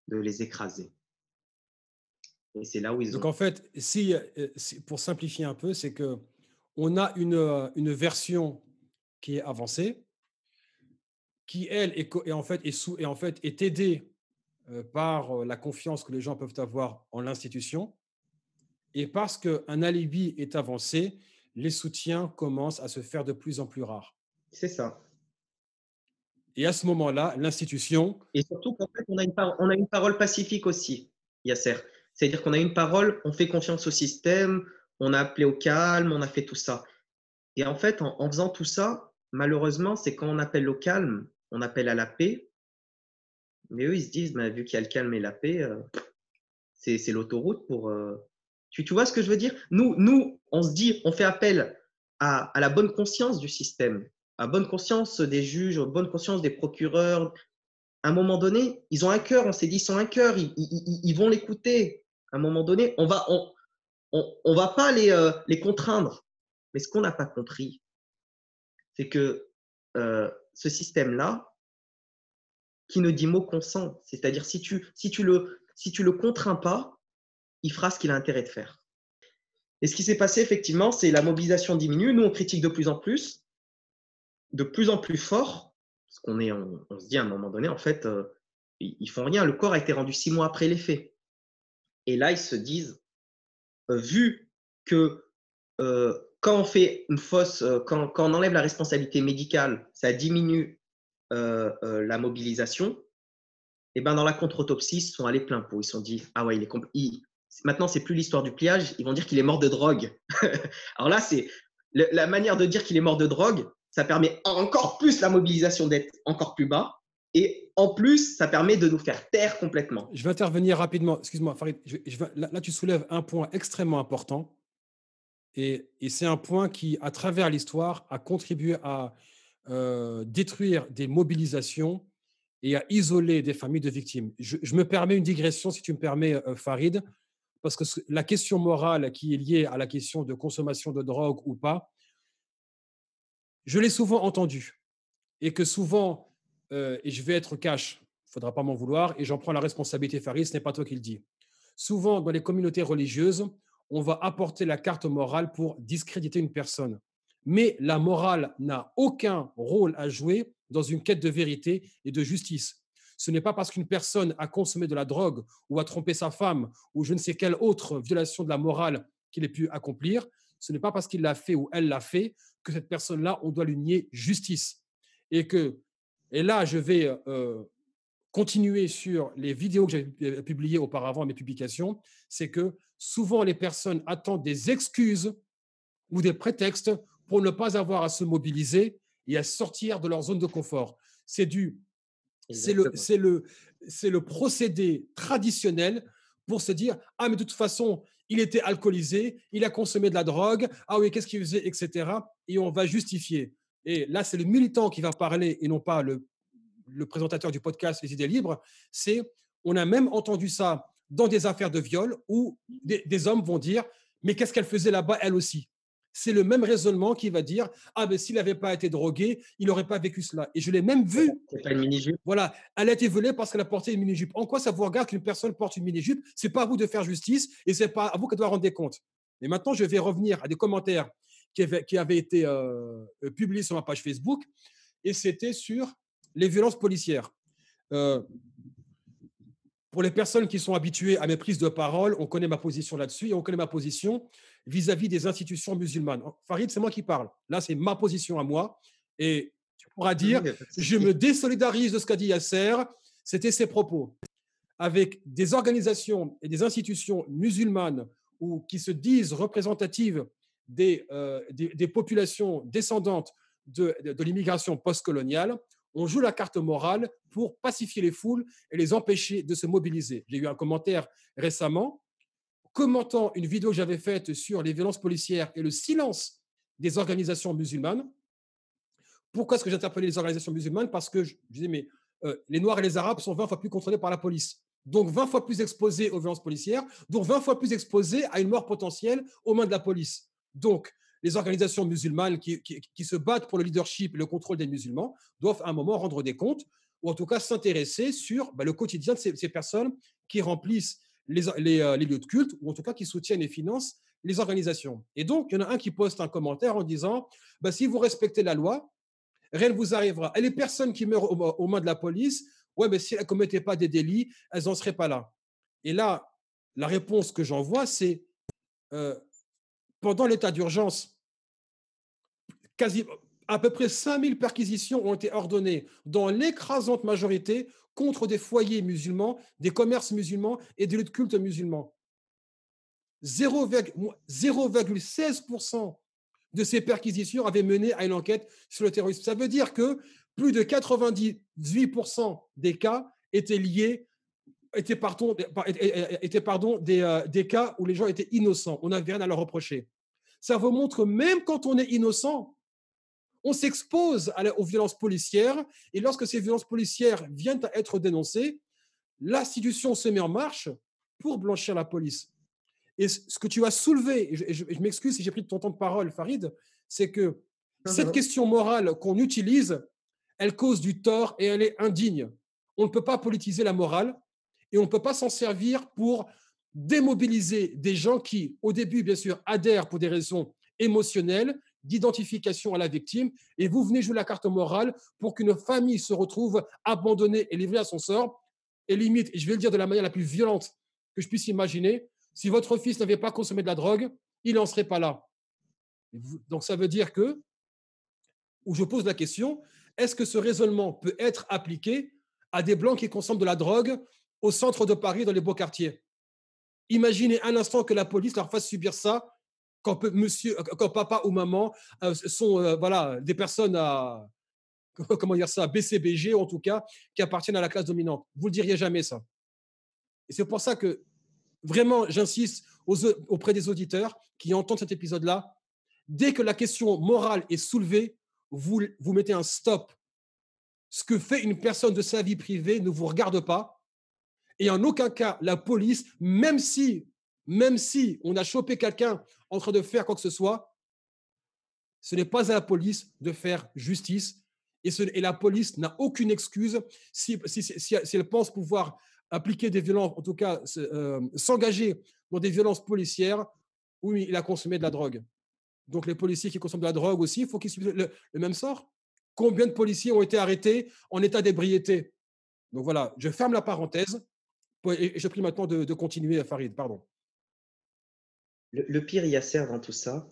de les écraser. Et c'est là où ils Donc en fait, si, euh, pour simplifier un peu, c'est que on a une, euh, une version qui est avancée, qui elle est, en fait est sous, en fait est aidée euh, par la confiance que les gens peuvent avoir en l'institution. Et parce qu'un alibi est avancé, les soutiens commencent à se faire de plus en plus rares. C'est ça. Et à ce moment-là, l'institution. Et surtout qu'en fait, on a, une parole pacifique aussi, Yasser. C'est-à-dire qu'on a une parole, on fait confiance au système, on a appelé au calme, on a fait tout ça. Et en fait, en, faisant tout ça, malheureusement, c'est quand on appelle au calme, on appelle à la paix. Mais eux, ils se disent, bah, vu qu'il y a le calme et la paix, euh, c'est l'autoroute pour. Euh, tu, vois ce que je veux dire? Nous, nous, on se dit, on fait appel à, la bonne conscience du système, à bonne conscience des juges, à bonne conscience des procureurs. À un moment donné, ils ont un cœur, on s'est dit, ils ont un cœur, ils, vont l'écouter. À un moment donné, on va, on, on, va pas les, euh, les contraindre. Mais ce qu'on n'a pas compris, c'est que euh, ce système-là, qui ne dit mot consent, c'est-à-dire si tu, si tu le, si le contrains pas, il fera ce qu'il a intérêt de faire. Et ce qui s'est passé, effectivement, c'est la mobilisation diminue. Nous, on critique de plus en plus, de plus en plus fort, parce qu'on est, on, se dit à un moment donné, en fait, euh, ils, font rien. Le corps a été rendu six mois après les faits. Et là, ils se disent, euh, vu que euh, quand on fait une fausse, quand, quand, on enlève la responsabilité médicale, ça diminue la mobilisation. Et ben dans la contre-autopsie, ils sont allés plein pot. Ils se sont dit, ah ouais, il est il, maintenant, c'est plus l'histoire du pliage, ils vont dire qu'il est mort de drogue. Alors là, c'est la manière de dire qu'il est mort de drogue, ça permet encore plus la mobilisation d'être encore plus bas. Et en plus, ça permet de nous faire taire complètement. Je vais intervenir rapidement. Excuse-moi, Farid. là, tu soulèves un point extrêmement important. Et, c'est un point qui, à travers l'histoire, a contribué à euh, détruire des mobilisations et à isoler des familles de victimes. Je, me permets une digression, si tu me permets, euh, Farid parce que la question morale qui est liée à la question de consommation de drogue ou pas, je l'ai souvent entendu. Et que souvent, euh, et je vais être cash, il faudra pas m'en vouloir, et j'en prends la responsabilité, Farid, ce n'est pas toi qui le dis. Souvent, dans les communautés religieuses, on va apporter la carte morale pour discréditer une personne. Mais la morale n'a aucun rôle à jouer dans une quête de vérité et de justice ce n'est pas parce qu'une personne a consommé de la drogue ou a trompé sa femme ou je ne sais quelle autre violation de la morale qu'il ait pu accomplir, ce n'est pas parce qu'il l'a fait ou elle l'a fait que cette personne-là, on doit lui nier justice. Et que, et là, je vais euh, continuer sur les vidéos que j'ai publiées auparavant, mes publications, c'est que souvent les personnes attendent des excuses ou des prétextes pour ne pas avoir à se mobiliser et à sortir de leur zone de confort. C'est du c'est le, c'est le, c'est le procédé traditionnel pour se dire ah mais de toute façon il était alcoolisé, il a consommé de la drogue, ah oui qu'est-ce qu'il faisait, etc. Et on va justifier. Et là c'est le militant qui va parler et non pas le, présentateur du podcast Les idées libres. C'est on a même entendu ça dans des affaires de viol où des hommes vont dire mais qu'est-ce qu'elle faisait là-bas elle aussi? C'est le même raisonnement qui va dire ah ben s'il n'avait pas été drogué, il n'aurait pas vécu cela. Et je l'ai même vu. C'est pas une mini-jupe. Voilà, elle a été volée parce qu'elle a porté une mini-jupe. En quoi ça vous regarde qu'une personne porte une mini-jupe? C'est pas à vous de faire justice et c'est pas à vous qu'elle doit rendre des comptes. Et maintenant, je vais revenir à des commentaires qui avaient, qui avaient été euh, publiés sur ma page Facebook et c'était sur les violences policières. Euh, pour les personnes qui sont habituées à mes prises de parole, on connaît ma position là-dessus et on connaît ma position vis-à-vis des institutions musulmanes. Farid, c'est moi qui parle. Là, c'est ma position à moi. Et tu pourras dire, je me désolidarise de ce qu'a dit Yasser. C'était ses propos. Avec des organisations et des institutions musulmanes ou qui se disent représentatives des, euh, des, populations descendantes de, de, de l'immigration postcoloniale, on joue la carte morale pour pacifier les foules et les empêcher de se mobiliser. J'ai eu un commentaire récemment commentant une vidéo que j'avais faite sur les violences policières et le silence des organisations musulmanes. Pourquoi est-ce que j'interpellais les organisations musulmanes? Parce que je, disais, mais euh, les Noirs et les Arabes sont 20 fois plus contrôlés par la police. Donc 20 fois plus exposés aux violences policières, donc 20 fois plus exposés à une mort potentielle aux mains de la police. Donc, les organisations musulmanes qui, se battent pour le leadership et le contrôle des musulmans doivent à un moment rendre des comptes, ou en tout cas s'intéresser sur bah, le quotidien de ces, personnes qui remplissent euh, les, lieux de culte, ou en tout cas qui soutiennent et financent les organisations. Et donc, il y en a un qui poste un commentaire en disant, bah, si vous respectez la loi, rien ne vous arrivera. Et les personnes qui meurent aux, mains de la police, ouais, mais si elles ne commettaient pas des délits, elles n'en seraient pas là. Et là, la réponse que j'envoie, c'est euh, pendant l'état d'urgence, à peu près 5000 perquisitions ont été ordonnées dans l'écrasante majorité contre des foyers musulmans, des commerces musulmans et des lieux de culte musulmans. 0,16% de ces perquisitions avait mené à une enquête sur le terrorisme. Ça veut dire que plus de 98% des cas étaient liés, étaient, pardon, étaient, pardon, des, euh, des cas où les gens étaient innocents. On n'avait rien à leur reprocher. Ça vous montre, même quand on est innocent, on s'expose aux violences policières et lorsque ces violences policières viennent à être dénoncées, l'institution se met en marche pour blanchir la police. Et ce que tu as soulevé, et je, m'excuse si j'ai pris ton temps de parole, Farid, c'est que cette question morale qu'on utilise, elle cause du tort et elle est indigne. On ne peut pas politiser la morale et on ne peut pas s'en servir pour démobiliser des gens qui, au début, bien sûr, adhèrent pour des raisons émotionnelles, d'identification à la victime, et vous venez jouer la carte morale pour qu'une famille se retrouve abandonnée et livrée à son sort. Et limite, et je vais le dire de la manière la plus violente que je puisse imaginer, si votre fils n'avait pas consommé de la drogue, il n'en serait pas là. Donc ça veut dire que, où je pose la question, est-ce que ce raisonnement peut être appliqué à des blancs qui consomment de la drogue au centre de Paris, dans les beaux quartiers? Imaginez un instant que la police leur fasse subir ça quand, monsieur, quand papa ou maman euh, sont euh, voilà, des personnes à, comment dire ça, BCBG en tout cas, qui appartiennent à la classe dominante. Vous le diriez jamais ça. Et c'est pour ça que vraiment, j'insiste auprès des auditeurs qui entendent cet épisode-là, dès que la question morale est soulevée, vous, vous mettez un stop. Ce que fait une personne de sa vie privée ne vous regarde pas. Et en aucun cas, la police, même si, même si on a chopé quelqu'un en train de faire quoi que ce soit, ce n'est pas à la police de faire justice. Et, la police n'a aucune excuse si, elle pense pouvoir appliquer des violences, en tout cas euh, s'engager dans des violences policières où il a consommé de la drogue. Donc les policiers qui consomment de la drogue aussi, il faut qu'ils subissent le, même sort. Combien de policiers ont été arrêtés en état d'ébriété? Donc voilà, je ferme la parenthèse et je prie maintenant de, continuer, Farid, pardon. Le, le pire Yasser dans tout ça,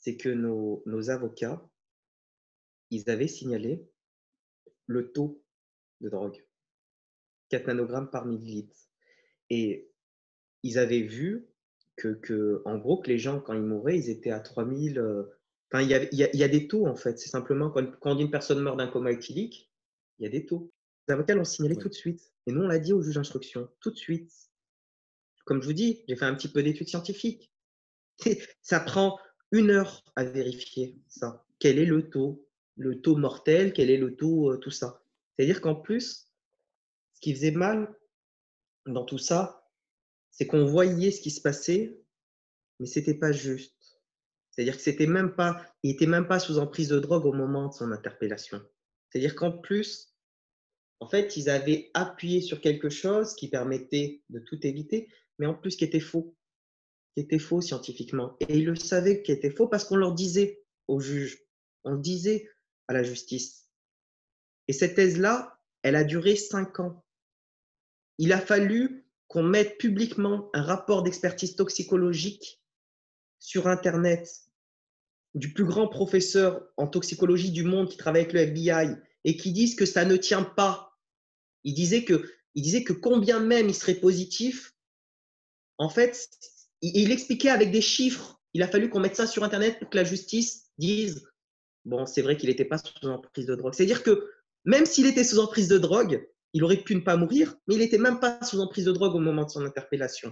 c'est que nos, nos avocats, ils avaient signalé le taux de drogue. 4 nanogrammes par millilitre. Et ils avaient vu que, en gros, que les gens, quand ils mouraient, ils étaient à 3000. Euh, enfin, il y a, il y a, des taux, en fait. C'est simplement quand, quand une personne meurt d'un coma éthylique, il y a des taux. Les avocats l'ont signalé tout de suite. Et nous, on l'a dit au juge d'instruction, tout de suite. Comme je vous dis, j'ai fait un petit peu d'études scientifiques. Ça prend une heure à vérifier ça. Quel est le taux? Le taux mortel, quel est le taux, euh, tout ça? C'est-à-dire qu'en plus, ce qui faisait mal dans tout ça, c'est qu'on voyait ce qui se passait, mais c'était pas juste. C'est-à-dire que c'était même pas, il était même pas sous emprise de drogue au moment de son interpellation. C'est-à-dire qu'en plus, en fait, ils avaient appuyé sur quelque chose qui permettait de tout éviter, mais en plus qui était faux, qui était faux scientifiquement. Et ils le savaient qui était faux parce qu'on leur disait au juge, on le disait à la justice. Et cette thèse-là, elle a duré cinq ans. Il a fallu qu'on mette publiquement un rapport d'expertise toxicologique sur Internet du plus grand professeur en toxicologie du monde qui travaille avec le FBI et qui dise que ça ne tient pas. Il disait que, il disait que combien même il serait positif, en fait, il, expliquait avec des chiffres. Il a fallu qu'on mette ça sur Internet pour que la justice dise bon, c'est vrai qu'il n'était pas sous emprise de drogue. C'est-à-dire que même s'il était sous emprise de drogue, il aurait pu ne pas mourir, mais il n'était même pas sous emprise de drogue au moment de son interpellation.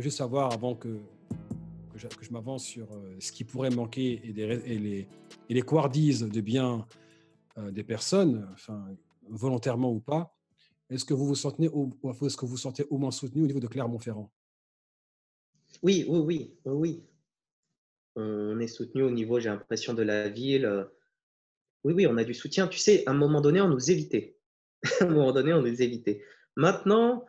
Juste savoir, avant que, que je, m'avance sur ce qui pourrait manquer et, les, et les couardises de bien des personnes, enfin, volontairement ou pas, est-ce que vous vous sentez, est-ce que vous sentez au moins soutenu au niveau de Clermont-Ferrand? Oui, oui, oui, oui. On est soutenu au niveau, j'ai l'impression, de la ville. Oui, oui, on a du soutien. Tu sais, à un moment donné, on nous évitait. à un moment donné, on nous évitait. Maintenant,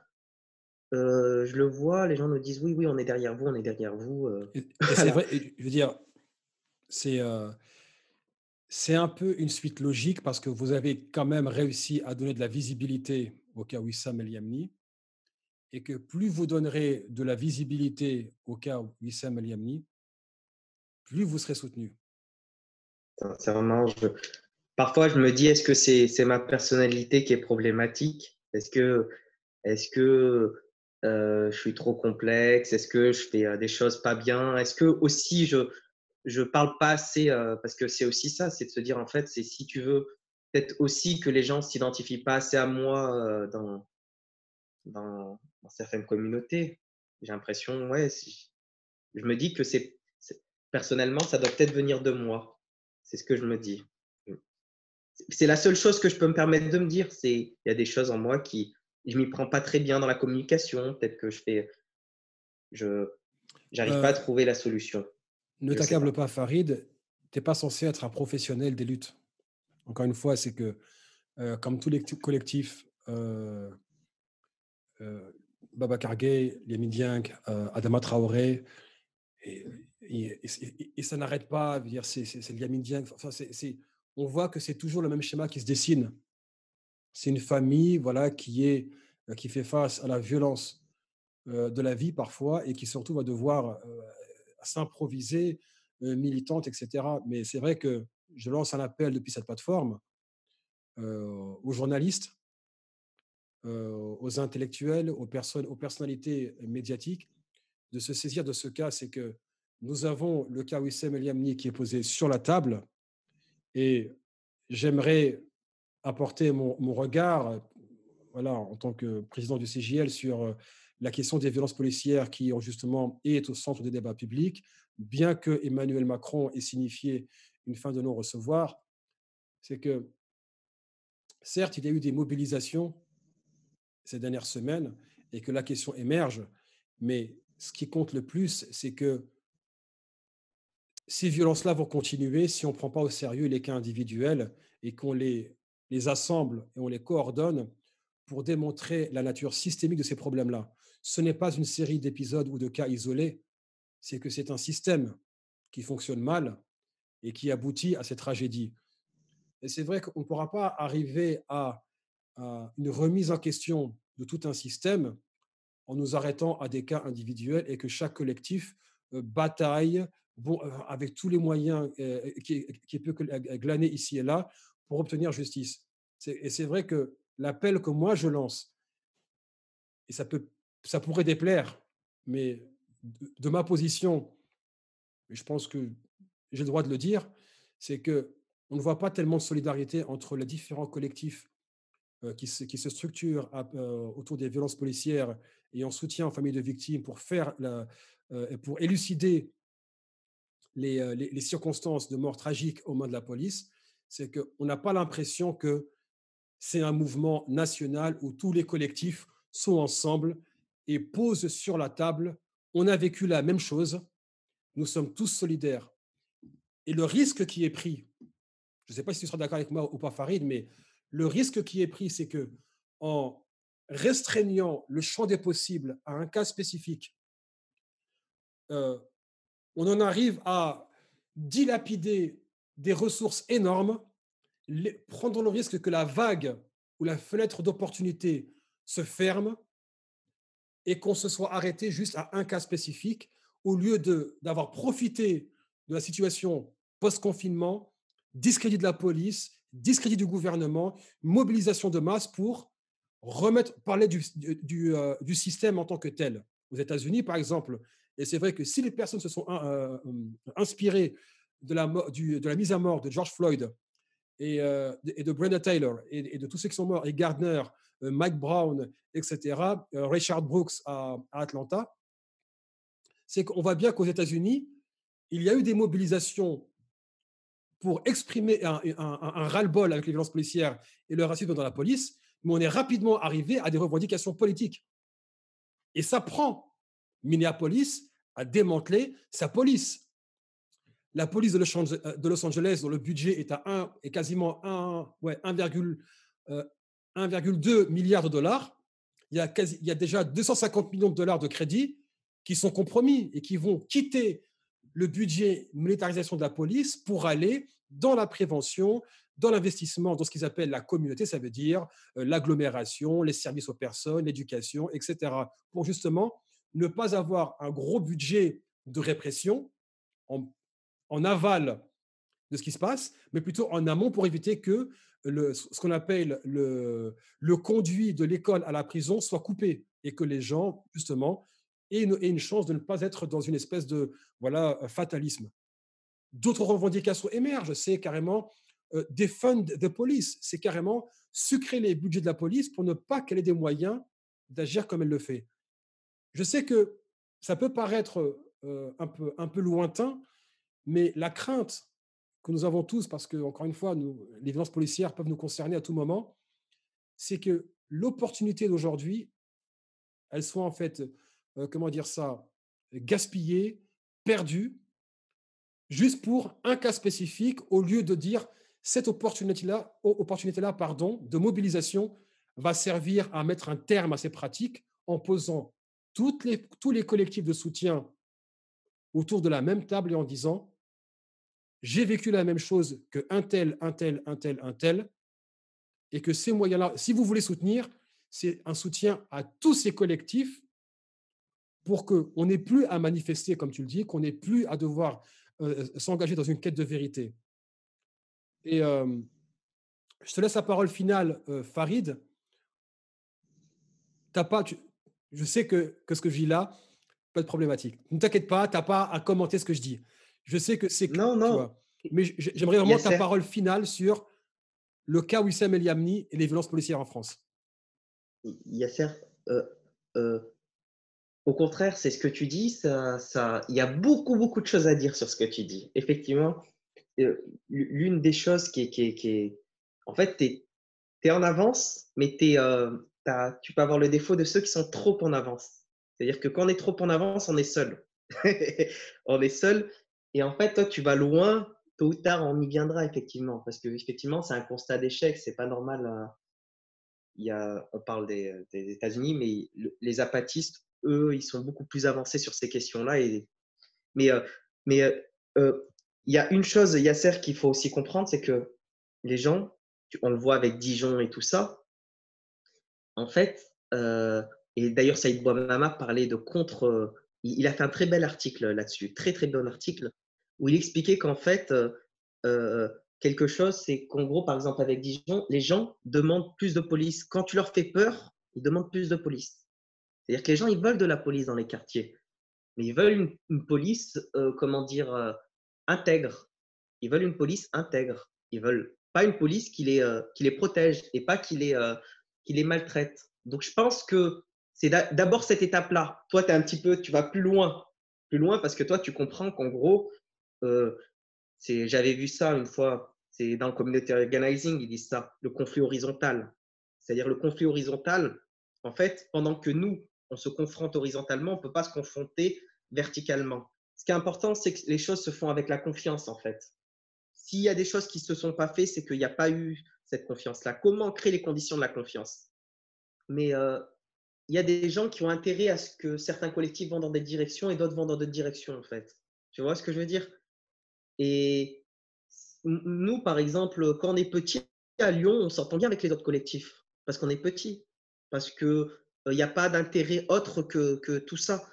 euh, je le vois, les gens nous disent oui, oui, on est derrière vous, on est derrière vous. Euh. c'est vrai, je veux dire, c'est euh, c'est un peu une suite logique parce que vous avez quand même réussi à donner de la visibilité au cas Wissam El Yamni et que plus vous donnerez de la visibilité au cas Wissam El Yamni, plus vous serez soutenu. Sincèrement, je... parfois je me dis est-ce que c'est ma personnalité qui est problématique? Est-ce que, est -ce que je suis trop complexe Est-ce que je fais euh, des choses pas bien? Est-ce que aussi je je parle pas assez euh, parce que c'est aussi ça, c'est de se dire en fait, c'est si tu veux peut-être aussi que les gens s'identifient pas assez à moi dans, dans, dans certaines communautés. J'ai l'impression, ouais, je me dis que c'est personnellement, ça doit peut-être venir de moi. C'est ce que je me dis. C'est la seule chose que je peux me permettre de me dire. C'est il y a des choses en moi qui je m'y prends pas très bien dans la communication. Peut-être que je fais, je j'arrive pas à euh, trouver la solution. Ne t'accable pas. Farid. Tu n'es pas censé être un professionnel des luttes. Encore une fois, c'est que euh, comme tous les collectifs, euh, euh, Baba Kargay, Liam Dieng, Adama Traoré, et, et, ça n'arrête pas. C'est Liam Dieng. Enfin, on voit que c'est toujours le même schéma qui se dessine c'est une famille voilà, qui, est, qui fait face à la violence de la vie parfois et qui surtout va devoir s'improviser militante, etc. Mais c'est vrai que je lance un appel depuis cette plateforme aux journalistes, aux intellectuels, aux, personnes, aux personnalités médiatiques de se saisir de ce cas. C'est que nous avons le cas Wissem El qui est posé sur la table et j'aimerais apporter mon, regard, voilà, en tant que président du CGL, sur la question des violences policières qui, justement, est au centre des débats publics, bien que Emmanuel Macron ait signifié une fin de non-recevoir, c'est que, certes, il y a eu des mobilisations ces dernières semaines et que la question émerge, mais ce qui compte le plus, c'est que ces violences-là vont continuer si on ne prend pas au sérieux les cas individuels et qu'on les les assemble et on les coordonne pour démontrer la nature systémique de ces problèmes-là. Ce n'est pas une série d'épisodes ou de cas isolés, c'est que c'est un système qui fonctionne mal et qui aboutit à ces tragédies. Et c'est vrai qu'on ne pourra pas arriver à, une remise en question de tout un système en nous arrêtant à des cas individuels et que chaque collectif euh, bataille euh, avec tous les moyens euh, qui, qui peut glaner ici et là pour obtenir justice. Et c'est vrai que l'appel que moi je lance, et ça, peut, ça pourrait déplaire, mais de, ma position, je pense que j'ai le droit de le dire, c'est que on ne voit pas tellement de solidarité entre les différents collectifs euh, qui, se, structurent euh, autour des violences policières et en soutien aux familles de victimes pour faire euh, pour élucider les, circonstances de mort tragiques aux mains de la police c'est qu'on n'a pas l'impression que c'est un mouvement national où tous les collectifs sont ensemble et posent sur la table, on a vécu la même chose, nous sommes tous solidaires. Et le risque qui est pris, je ne sais pas si tu seras d'accord avec moi ou pas Farid, mais le risque qui est pris, c'est que en restreignant le champ des possibles à un cas spécifique, euh, on en arrive à dilapider des ressources énormes, prendre le risque que la vague ou la fenêtre d'opportunité se ferme et qu'on se soit arrêté juste à un cas spécifique au lieu d'avoir profité de la situation post-confinement, discrédit de la police, discrédit du gouvernement, mobilisation de masse pour remettre, parler du, du, euh, système en tant que tel. Aux États-Unis, par exemple, et c'est vrai que si les personnes se sont euh, euh, inspirées de la, mise à mort de George Floyd et, euh, de Brenda Taylor et, de tous ceux qui sont morts, et Gardner, euh, Mike Brown, etc., euh, Richard Brooks à, Atlanta, c'est qu'on voit bien qu'aux États-Unis, il y a eu des mobilisations pour exprimer un, ras-le-bol avec les violences policières et le racisme dans la police, mais on est rapidement arrivé à des revendications politiques. Et ça prend Minneapolis à démanteler sa police. La police de Los Angeles, dont le budget est à 1, est quasiment 1, ouais, 1,2 euh, milliard de dollars, il y, a il y a déjà 250 millions de dollars de crédits qui sont compromis et qui vont quitter le budget militarisation de la police pour aller dans la prévention, dans l'investissement, dans ce qu'ils appellent la communauté, ça veut dire euh, l'agglomération, les services aux personnes, l'éducation, etc., pour justement ne pas avoir un gros budget de répression en, aval de ce qui se passe, mais plutôt en amont pour éviter que le, ce qu'on appelle le, le conduit de l'école à la prison soit coupé et que les gens, justement, aient une, chance de ne pas être dans une espèce de voilà, fatalisme. D'autres revendications émergent, c'est carrément euh, des funds de police, c'est carrément sucrer les budgets de la police pour ne pas qu'elle ait des moyens d'agir comme elle le fait. Je sais que ça peut paraître euh, un, peu, un peu lointain, mais la crainte que nous avons tous, parce que, encore une fois, les violences policières peuvent nous concerner à tout moment, c'est que l'opportunité d'aujourd'hui, elle soit en fait, euh, comment dire ça, gaspillée, perdue, juste pour un cas spécifique, au lieu de dire cette opportunité-là, opportunité -là, pardon, de mobilisation va servir à mettre un terme à ces pratiques en posant les, tous les collectifs de soutien autour de la même table et en disant j'ai vécu la même chose que un tel, un tel, un tel, un tel, et que ces moyens-là, si vous voulez soutenir, c'est un soutien à tous ces collectifs pour qu'on n'ait plus à manifester, comme tu le dis, qu'on n'ait plus à devoir euh, s'engager dans une quête de vérité. Et je te laisse la parole finale, euh, Farid. pas, je sais que, que, ce que je dis là peut être problématique. Ne t'inquiète pas, tu n'as pas à commenter ce que je dis. Je sais que c'est... Non, non. mais j'aimerais vraiment ta parole finale sur le cas Wissam El Yamni et les violences policières en France. Yasser, euh, euh, au contraire, c'est ce que tu dis. Ça, ça, il y a beaucoup, beaucoup de choses à dire sur ce que tu dis. Effectivement, euh, l'une des choses qui est, qui qui est, en fait, tu es, en avance, mais es, euh, tu peux avoir le défaut de ceux qui sont trop en avance. C'est-à-dire que quand on est trop en avance, on est seul. on est seul. Et en fait, toi, tu vas loin. Tôt ou tard, on y viendra effectivement, parce que effectivement, c'est un constat d'échec. C'est pas normal. Euh, il y a, on parle des, des États-Unis, mais les apatistes eux, ils sont beaucoup plus avancés sur ces questions-là. Et... Mais, euh, mais euh, euh, il y a une chose, Yasser, qu'il faut aussi comprendre, c'est que les gens, on le voit avec Dijon et tout ça, en fait, et d'ailleurs Saïd Bouamama parlait de contre, il a fait un très bel article là-dessus, très très bon article, où il expliquait qu'en fait, quelque chose, c'est qu'en gros, par exemple avec Dijon, les gens demandent plus de police. Quand tu leur fais peur, ils demandent plus de police. C'est-à-dire que les gens, ils veulent de la police dans les quartiers, mais ils veulent une, police, euh, comment dire, euh, intègre. Ils veulent une police intègre. Ils veulent pas une police qui les, euh, qui les protège et pas qui les, qui les maltraite. Donc, je pense que c'est d'abord cette étape-là. Toi, tu es un petit peu, tu vas plus loin, plus loin parce que toi, tu comprends qu'en gros, j'avais vu ça une fois, c'est dans le community organizing, ils disent ça, le conflit horizontal. C'est-à-dire le conflit horizontal, en fait, pendant que nous, on se confronte horizontalement, on ne peut pas se confronter verticalement. Ce qui est important, c'est que les choses se font avec la confiance, en fait. S'il y a des choses qui ne se sont pas faites, c'est qu'il n'y a pas eu cette confiance-là. Comment créer les conditions de la confiance? Mais euh, il y a des gens qui ont intérêt à ce que certains collectifs vont dans des directions et d'autres vont dans d'autres directions, en fait. Tu vois ce que je veux dire? Et nous, par exemple, quand on est petit à Lyon, on s'entend bien avec les autres collectifs parce qu'on est petit, parce que il n'y a pas d'intérêt autre que, que, tout ça.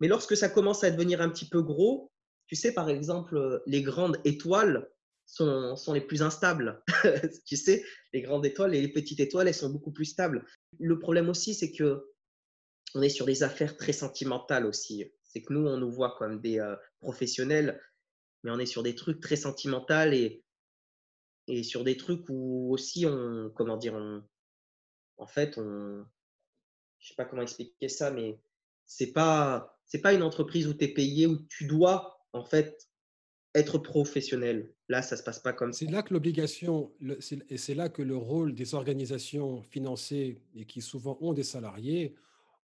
Mais lorsque ça commence à devenir un petit peu gros, tu sais, par exemple, les grandes étoiles sont, sont les plus instables. tu sais, les grandes étoiles et les petites étoiles, elles sont beaucoup plus stables. Le problème aussi, c'est que on est sur des affaires très sentimentales aussi. C'est que nous, on nous voit comme des euh, professionnels, mais on est sur des trucs très sentimentaux et, et sur des trucs où aussi on, comment dire, en fait, on, je sais pas comment expliquer ça, mais c'est pas pas une entreprise où tu es payé où tu dois en fait être professionnel. Là, ça se passe pas comme ça. C'est là que l'obligation et c'est là que le rôle des organisations financées et qui souvent ont des salariés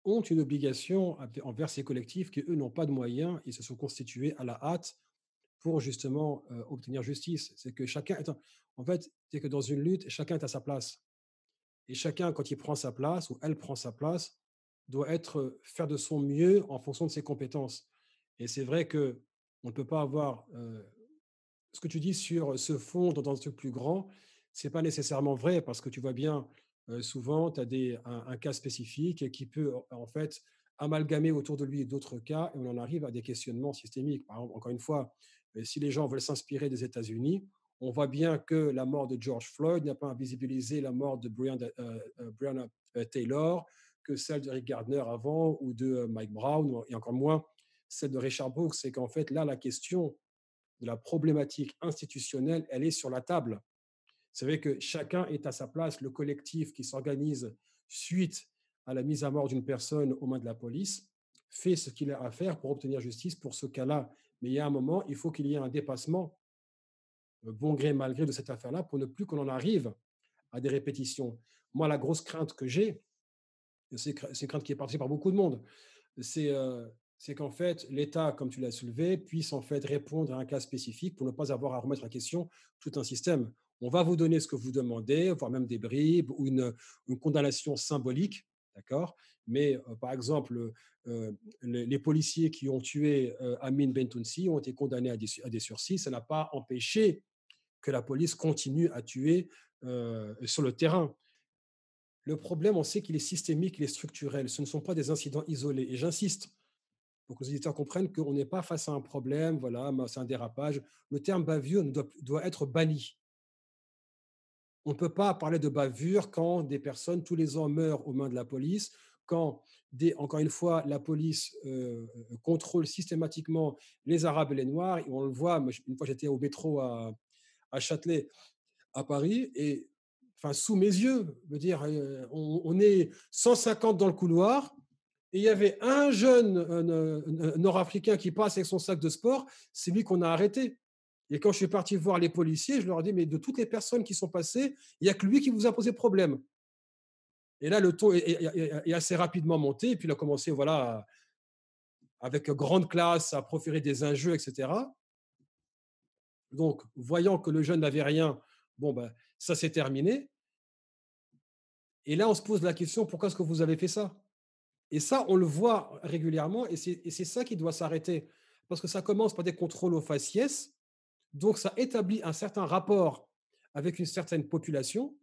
ont une obligation envers ces collectifs qui eux n'ont pas de moyens et se sont constitués à la hâte pour justement euh, obtenir justice. C'est que chacun, en fait, c'est que dans une lutte, chacun est à sa place. Et chacun, quand il prend sa place ou elle prend sa place, doit être faire de son mieux en fonction de ses compétences. Et c'est vrai que on ne peut pas avoir euh, ce que tu dis sur se fondre dans un truc plus grand. C'est pas nécessairement vrai parce que tu vois bien, euh, souvent, tu as des, un, cas spécifique qui peut en fait amalgamer autour de lui d'autres cas et on en arrive à des questionnements systémiques. Par exemple, encore une fois, si les gens veulent s'inspirer des États-Unis, on voit bien que la mort de George Floyd n'a pas invisibilisé la mort de Breonna, euh, euh, euh, Taylor, que celle de Rick Gardner avant ou de Mike Brown, et encore moins celle de Richard Brooks. C'est qu'en fait, là, la question de la problématique institutionnelle, elle est sur la table. C'est vrai que chacun est à sa place. Le collectif qui s'organise suite à la mise à mort d'une personne aux mains de la police fait ce qu'il a à faire pour obtenir justice pour ce cas-là. Mais il y a un moment, il faut qu'il y ait un dépassement, euh, bon gré, mal gré, de cette affaire-là pour ne plus qu'on en arrive à des répétitions. Moi, la grosse crainte que j'ai, c'est une crainte qui est partagée par beaucoup de monde, c'est euh, c'est qu'en fait, l'État, comme tu l'as soulevé, puisse en fait répondre à un cas spécifique pour ne pas avoir à remettre en question tout un système. On va vous donner ce que vous demandez, voire même des bribes ou une, condamnation symbolique, d'accord? Mais euh, par exemple, euh, les, policiers qui ont tué euh, Amin Bentounsi ont été condamnés à des, sursis. Ça n'a pas empêché que la police continue à tuer sur le terrain. Le problème, on sait qu'il est systémique, il est structurel. Ce ne sont pas des incidents isolés. Et j'insiste pour que les auditeurs comprennent qu'on n'est pas face à un problème, voilà, c'est un dérapage. Le terme bavure doit être banni. On ne peut pas parler de bavure quand des personnes tous les ans meurent aux mains de la police, quand, encore une fois, la police euh, contrôle systématiquement les Arabes et les Noirs, on le voit, une fois j'étais au métro à, Châtelet, à Paris, et sous mes yeux, euh, on, est 150 dans le couloir, et il y avait un jeune nord-africain qui passe avec son sac de sport, c'est lui qu'on a arrêté. Et quand je suis parti voir les policiers, je leur ai dit, mais de toutes les personnes qui sont passées, il n'y a que lui qui vous a posé problème. Et là, le taux est, assez rapidement monté. Et puis, il a commencé, voilà, avec grande classe, à proférer des injeux, etc. Donc, voyant que le jeune n'avait rien, bon, ben, ça s'est terminé. Et là, on se pose la question, pourquoi est-ce que vous avez fait ça? Et ça, on le voit régulièrement, et c'est ça qui doit s'arrêter. Parce que ça commence par des contrôles aux faciès, donc ça établit un certain rapport avec une certaine population,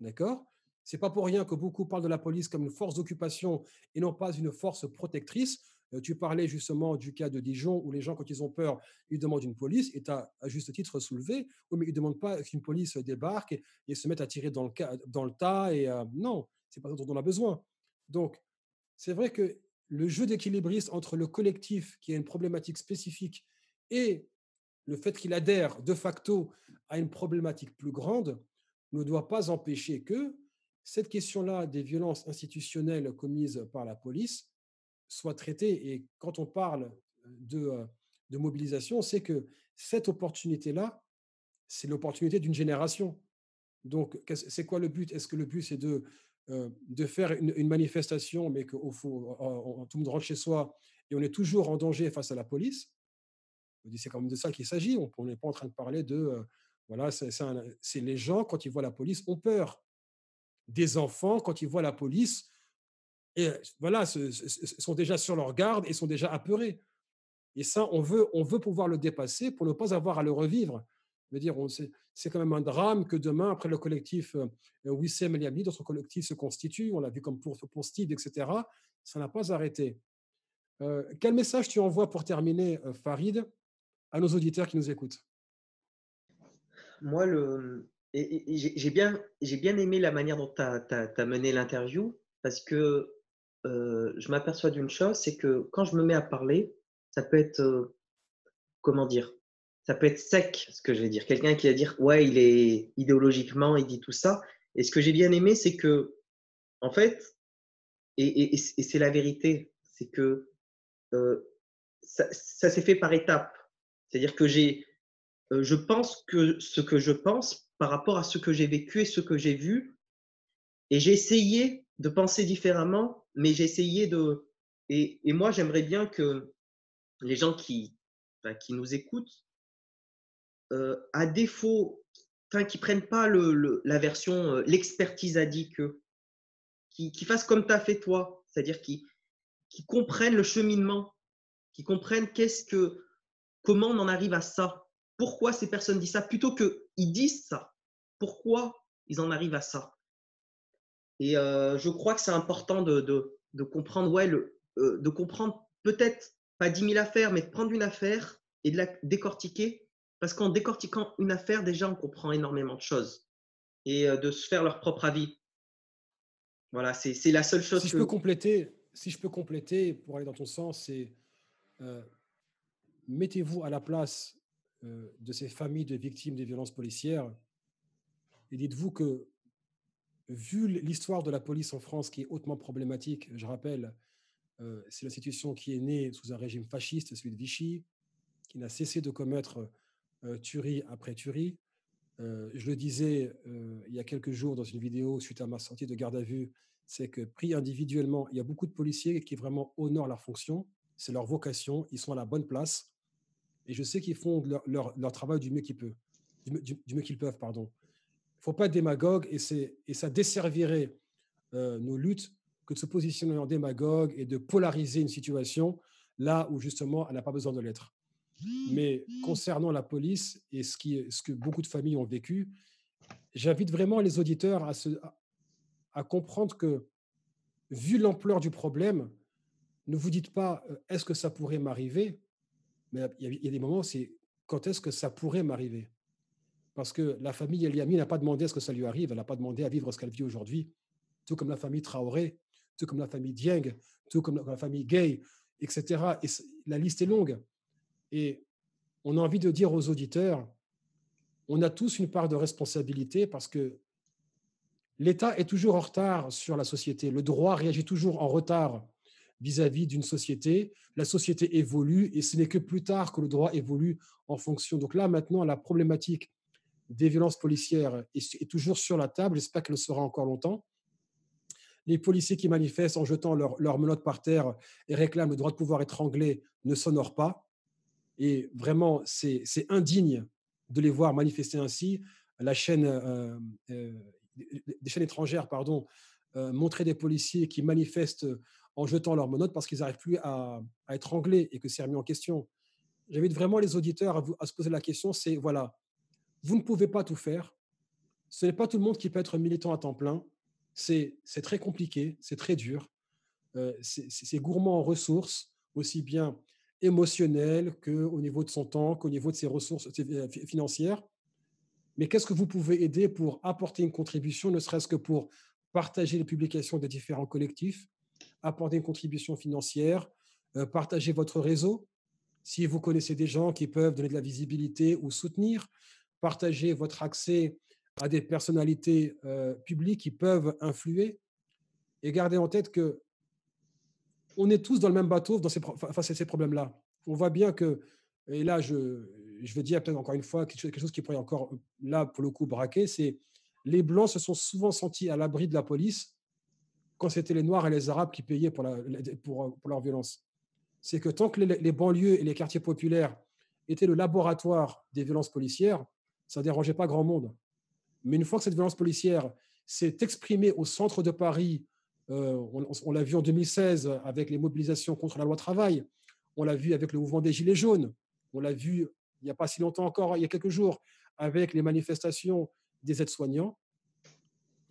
d'accord? C'est pas pour rien que beaucoup parlent de la police comme une force d'occupation et non pas une force protectrice. Euh, tu parlais justement du cas de Dijon où les gens, quand ils ont peur, ils demandent une police et tu as à juste titre soulevé. Oui, mais ils ne demandent pas qu'une police débarque et, se mette à tirer dans le, tas. Et euh, non, c'est pas ce dont on a besoin. Donc, c'est vrai que le jeu d'équilibriste entre le collectif qui a une problématique spécifique et le fait qu'il adhère de facto à une problématique plus grande ne doit pas empêcher que cette question-là des violences institutionnelles commises par la police soit traitée. Et quand on parle de, de mobilisation, c'est que cette opportunité-là, c'est l'opportunité d'une génération. Donc, c'est quoi le but? Est-ce que le but, c'est de, de faire une, manifestation, mais qu'au fond, tout le monde rentre chez soi et on est toujours en danger face à la police? C'est quand même de ça qu'il s'agit. On n'est pas en train de parler de... voilà, c'est les gens, quand ils voient la police, ont peur des enfants, quand ils voient la police, et voilà, sont déjà sur leur garde et sont déjà apeurés. Et ça, on veut, on veut pouvoir le dépasser pour ne pas avoir à le revivre. C'est quand même un drame que demain, après le collectif euh, Wissem El Yabni, d'autres collectifs se constituent, on l'a vu comme pour, pour Steve, etc. Ça n'a pas arrêté. Euh, quel message tu envoies pour terminer, euh, Farid, à nos auditeurs qui nous écoutent Moi, le, j'ai bien, bien aimé la manière dont tu as, mené l'interview parce que euh, je m'aperçois d'une chose, c'est que quand je me mets à parler, ça peut être, euh, comment dire, ça peut être sec, ce que je vais dire. Quelqu'un qui va dire, ouais, il est idéologiquement, il dit tout ça. Et ce que j'ai bien aimé, c'est que, en fait, et, et c'est la vérité, c'est que ça, s'est fait par étapes. C'est-à-dire que j'ai, je pense que ce que je pense par rapport à ce que j'ai vécu et ce que j'ai vu, et j'ai essayé de penser différemment, mais j'ai essayé de. Et, et moi, j'aimerais bien que les gens qui, qui nous écoutent, à défaut, enfin, qui prennent pas le, la version, l'expertise a dit que, qui, qui fassent comme tu as fait toi, c'est-à-dire qui, qui comprennent le cheminement, qui comprennent qu'est-ce que, comment on en arrive à ça, pourquoi ces personnes disent ça, plutôt qu'ils disent ça, pourquoi ils en arrivent à ça? Et je crois que c'est important de, de, de, comprendre, ouais, le, de comprendre peut-être pas 10 000 affaires, mais de prendre une affaire et de la décortiquer. Parce qu'en décortiquant une affaire, déjà, on comprend énormément de choses. Et de se faire leur propre avis. Voilà, c'est la seule chose si Je peux compléter, si je peux compléter, pour aller dans ton sens, c'est euh, mettez-vous à la place euh, de ces familles de victimes des violences policières et dites-vous que, vu l'histoire de la police en France qui est hautement problématique, je rappelle, euh, c'est l'institution qui est née sous un régime fasciste, celui de Vichy, qui n'a cessé de commettre tuerie après tuerie. je le disais il y a quelques jours dans une vidéo suite à ma sortie de garde à vue, c'est que pris individuellement, il y a beaucoup de policiers qui vraiment honorent leur fonction, c'est leur vocation, ils sont à la bonne place, et je sais qu'ils font leur, travail du mieux qu'ils peuvent. Du, mieux qu'ils peuvent, pardon. Il faut pas être démagogue, et, et ça desservirait euh, nos luttes que de se positionner en démagogue et de polariser une situation là où justement elle n'a pas besoin de l'être. Mais concernant la police et ce, qui, ce que beaucoup de familles ont vécu, j'invite vraiment les auditeurs à, se, à comprendre que, vu l'ampleur du problème, ne vous dites pas euh, est-ce que ça pourrait m'arriver, mais il y, a des moments, c'est quand est-ce que ça pourrait m'arriver? Parce que la famille Eliami n'a pas demandé à ce que ça lui arrive, elle n'a pas demandé à vivre ce qu'elle vit aujourd'hui, tout comme la famille Traoré, tout comme la famille Dieng, tout comme la famille Gay, etc. Et la liste est longue. Et on a envie de dire aux auditeurs, on a tous une part de responsabilité parce que l'État est toujours en retard sur la société. Le droit réagit toujours en retard vis-à-vis d'une société. La société évolue et ce n'est que plus tard que le droit évolue en fonction. Donc là, maintenant, la problématique des violences policières est, toujours sur la table. J'espère qu'elle le sera encore longtemps. Les policiers qui manifestent en jetant leurs leur menottes par terre et réclament le droit de pouvoir étrangler ne s'honorent pas. Et vraiment, c'est indigne de les voir manifester ainsi. La chaîne euh, euh, des chaînes étrangères pardon, euh, des policiers qui manifestent en jetant leurs menottes parce qu'ils n'arrivent plus à, être anglais et que c'est remis en question. J'invite vraiment les auditeurs à, à se poser la question, c'est voilà, vous ne pouvez pas tout faire. Ce n'est pas tout le monde qui peut être militant à temps plein. C'est très compliqué, c'est très dur. Euh, c'est gourmand en ressources, aussi bien émotionnelles qu'au niveau de son temps, qu'au niveau de ses ressources financières. Mais qu'est-ce que vous pouvez aider pour apporter une contribution, ne serait-ce que pour partager les publications des différents collectifs, apporter une contribution financière, euh, partager votre réseau. Si vous connaissez des gens qui peuvent donner de la visibilité ou soutenir, partager votre accès à des personnalités euh, publiques qui peuvent influer. Et gardez en tête que on est tous dans le même bateau dans ces, face à ces problèmes-là. On voit bien que, et là, je, je veux dire peut-être encore une fois quelque chose qui pourrait encore, là, pour le coup, braquer, c'est les Blancs se sont souvent sentis à l'abri de la police quand c'était les Noirs et les Arabes qui payaient pour, leur violence. C'est que tant que les, banlieues et les quartiers populaires étaient le laboratoire des violences policières, ça ne dérangeait pas grand monde. Mais une fois que cette violence policière s'est exprimée au centre de Paris, euh, on, on l'a vu en 2016 avec les mobilisations contre la loi travail, on l'a vu avec le mouvement des Gilets jaunes, on l'a vu il n'y a pas si longtemps encore, il y a quelques jours, avec les manifestations des aides-soignants,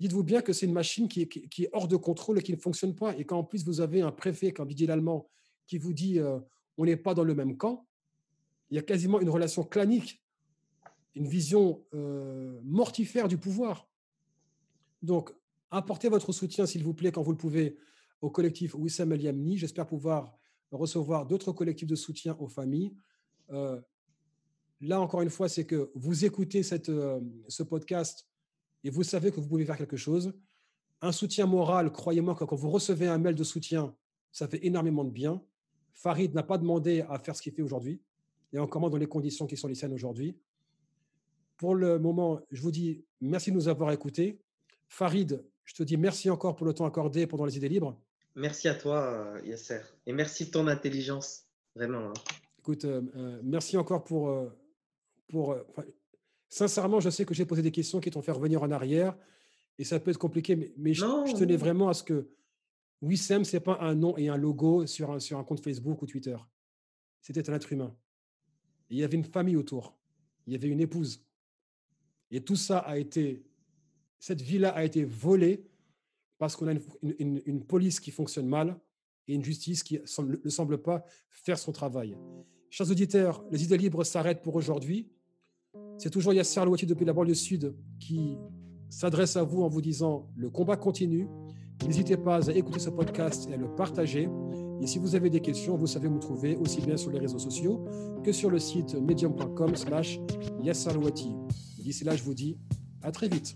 dites-vous bien que c'est une machine qui est, hors de contrôle et qui ne fonctionne pas. Et quand en plus vous avez un préfet, comme Didier Lallemand, qui vous dit euh, on n'est pas dans le même camp, il y a quasiment une relation clanique, une vision euh, mortifère du pouvoir. Donc, apportez votre soutien, s'il vous plaît, quand vous le pouvez, au collectif Wissam El Yamni. J'espère pouvoir recevoir d'autres collectifs de soutien aux familles. Euh, là, encore une fois, c'est que vous écoutez euh, ce podcast et vous savez que vous pouvez faire quelque chose. Un soutien moral, croyez-moi, quand vous recevez un mail de soutien, Ça fait énormément de bien. Farid n'a pas demandé à faire ce qu'il fait aujourd'hui, et encore moins dans les conditions qui sont les siennes aujourd'hui. Pour le moment, je vous dis merci de nous avoir écoutés. Farid, je te dis merci encore pour le temps accordé pendant les idées libres. Merci à toi, euh, Yasser. Et merci de ton intelligence, vraiment. Hein. Écoute, euh, euh, merci encore pour. pour sincèrement, je sais que j'ai posé des questions qui t'ont fait revenir en arrière et ça peut être compliqué, mais, je, tenais vraiment à ce que Wissem, ce n'est pas un nom et un logo sur un, sur un compte Facebook ou Twitter. C'était un être humain. il y avait une famille autour. Il y avait une épouse. Et tout ça a été. Cette vie-là a été volée parce qu'on a une, police qui fonctionne mal et une justice qui ne semble pas faire son travail. Chers auditeurs, les idées libres s'arrêtent pour aujourd'hui. C'est toujours Yasser Louati depuis la banlieue sud qui s'adresse à vous en vous disant le combat continue. N'hésitez pas à écouter ce podcast et à le partager. Et si vous avez des questions, vous savez me trouver aussi bien sur les réseaux sociaux que sur le site medium.com slash D'ici là, je vous dis à très vite.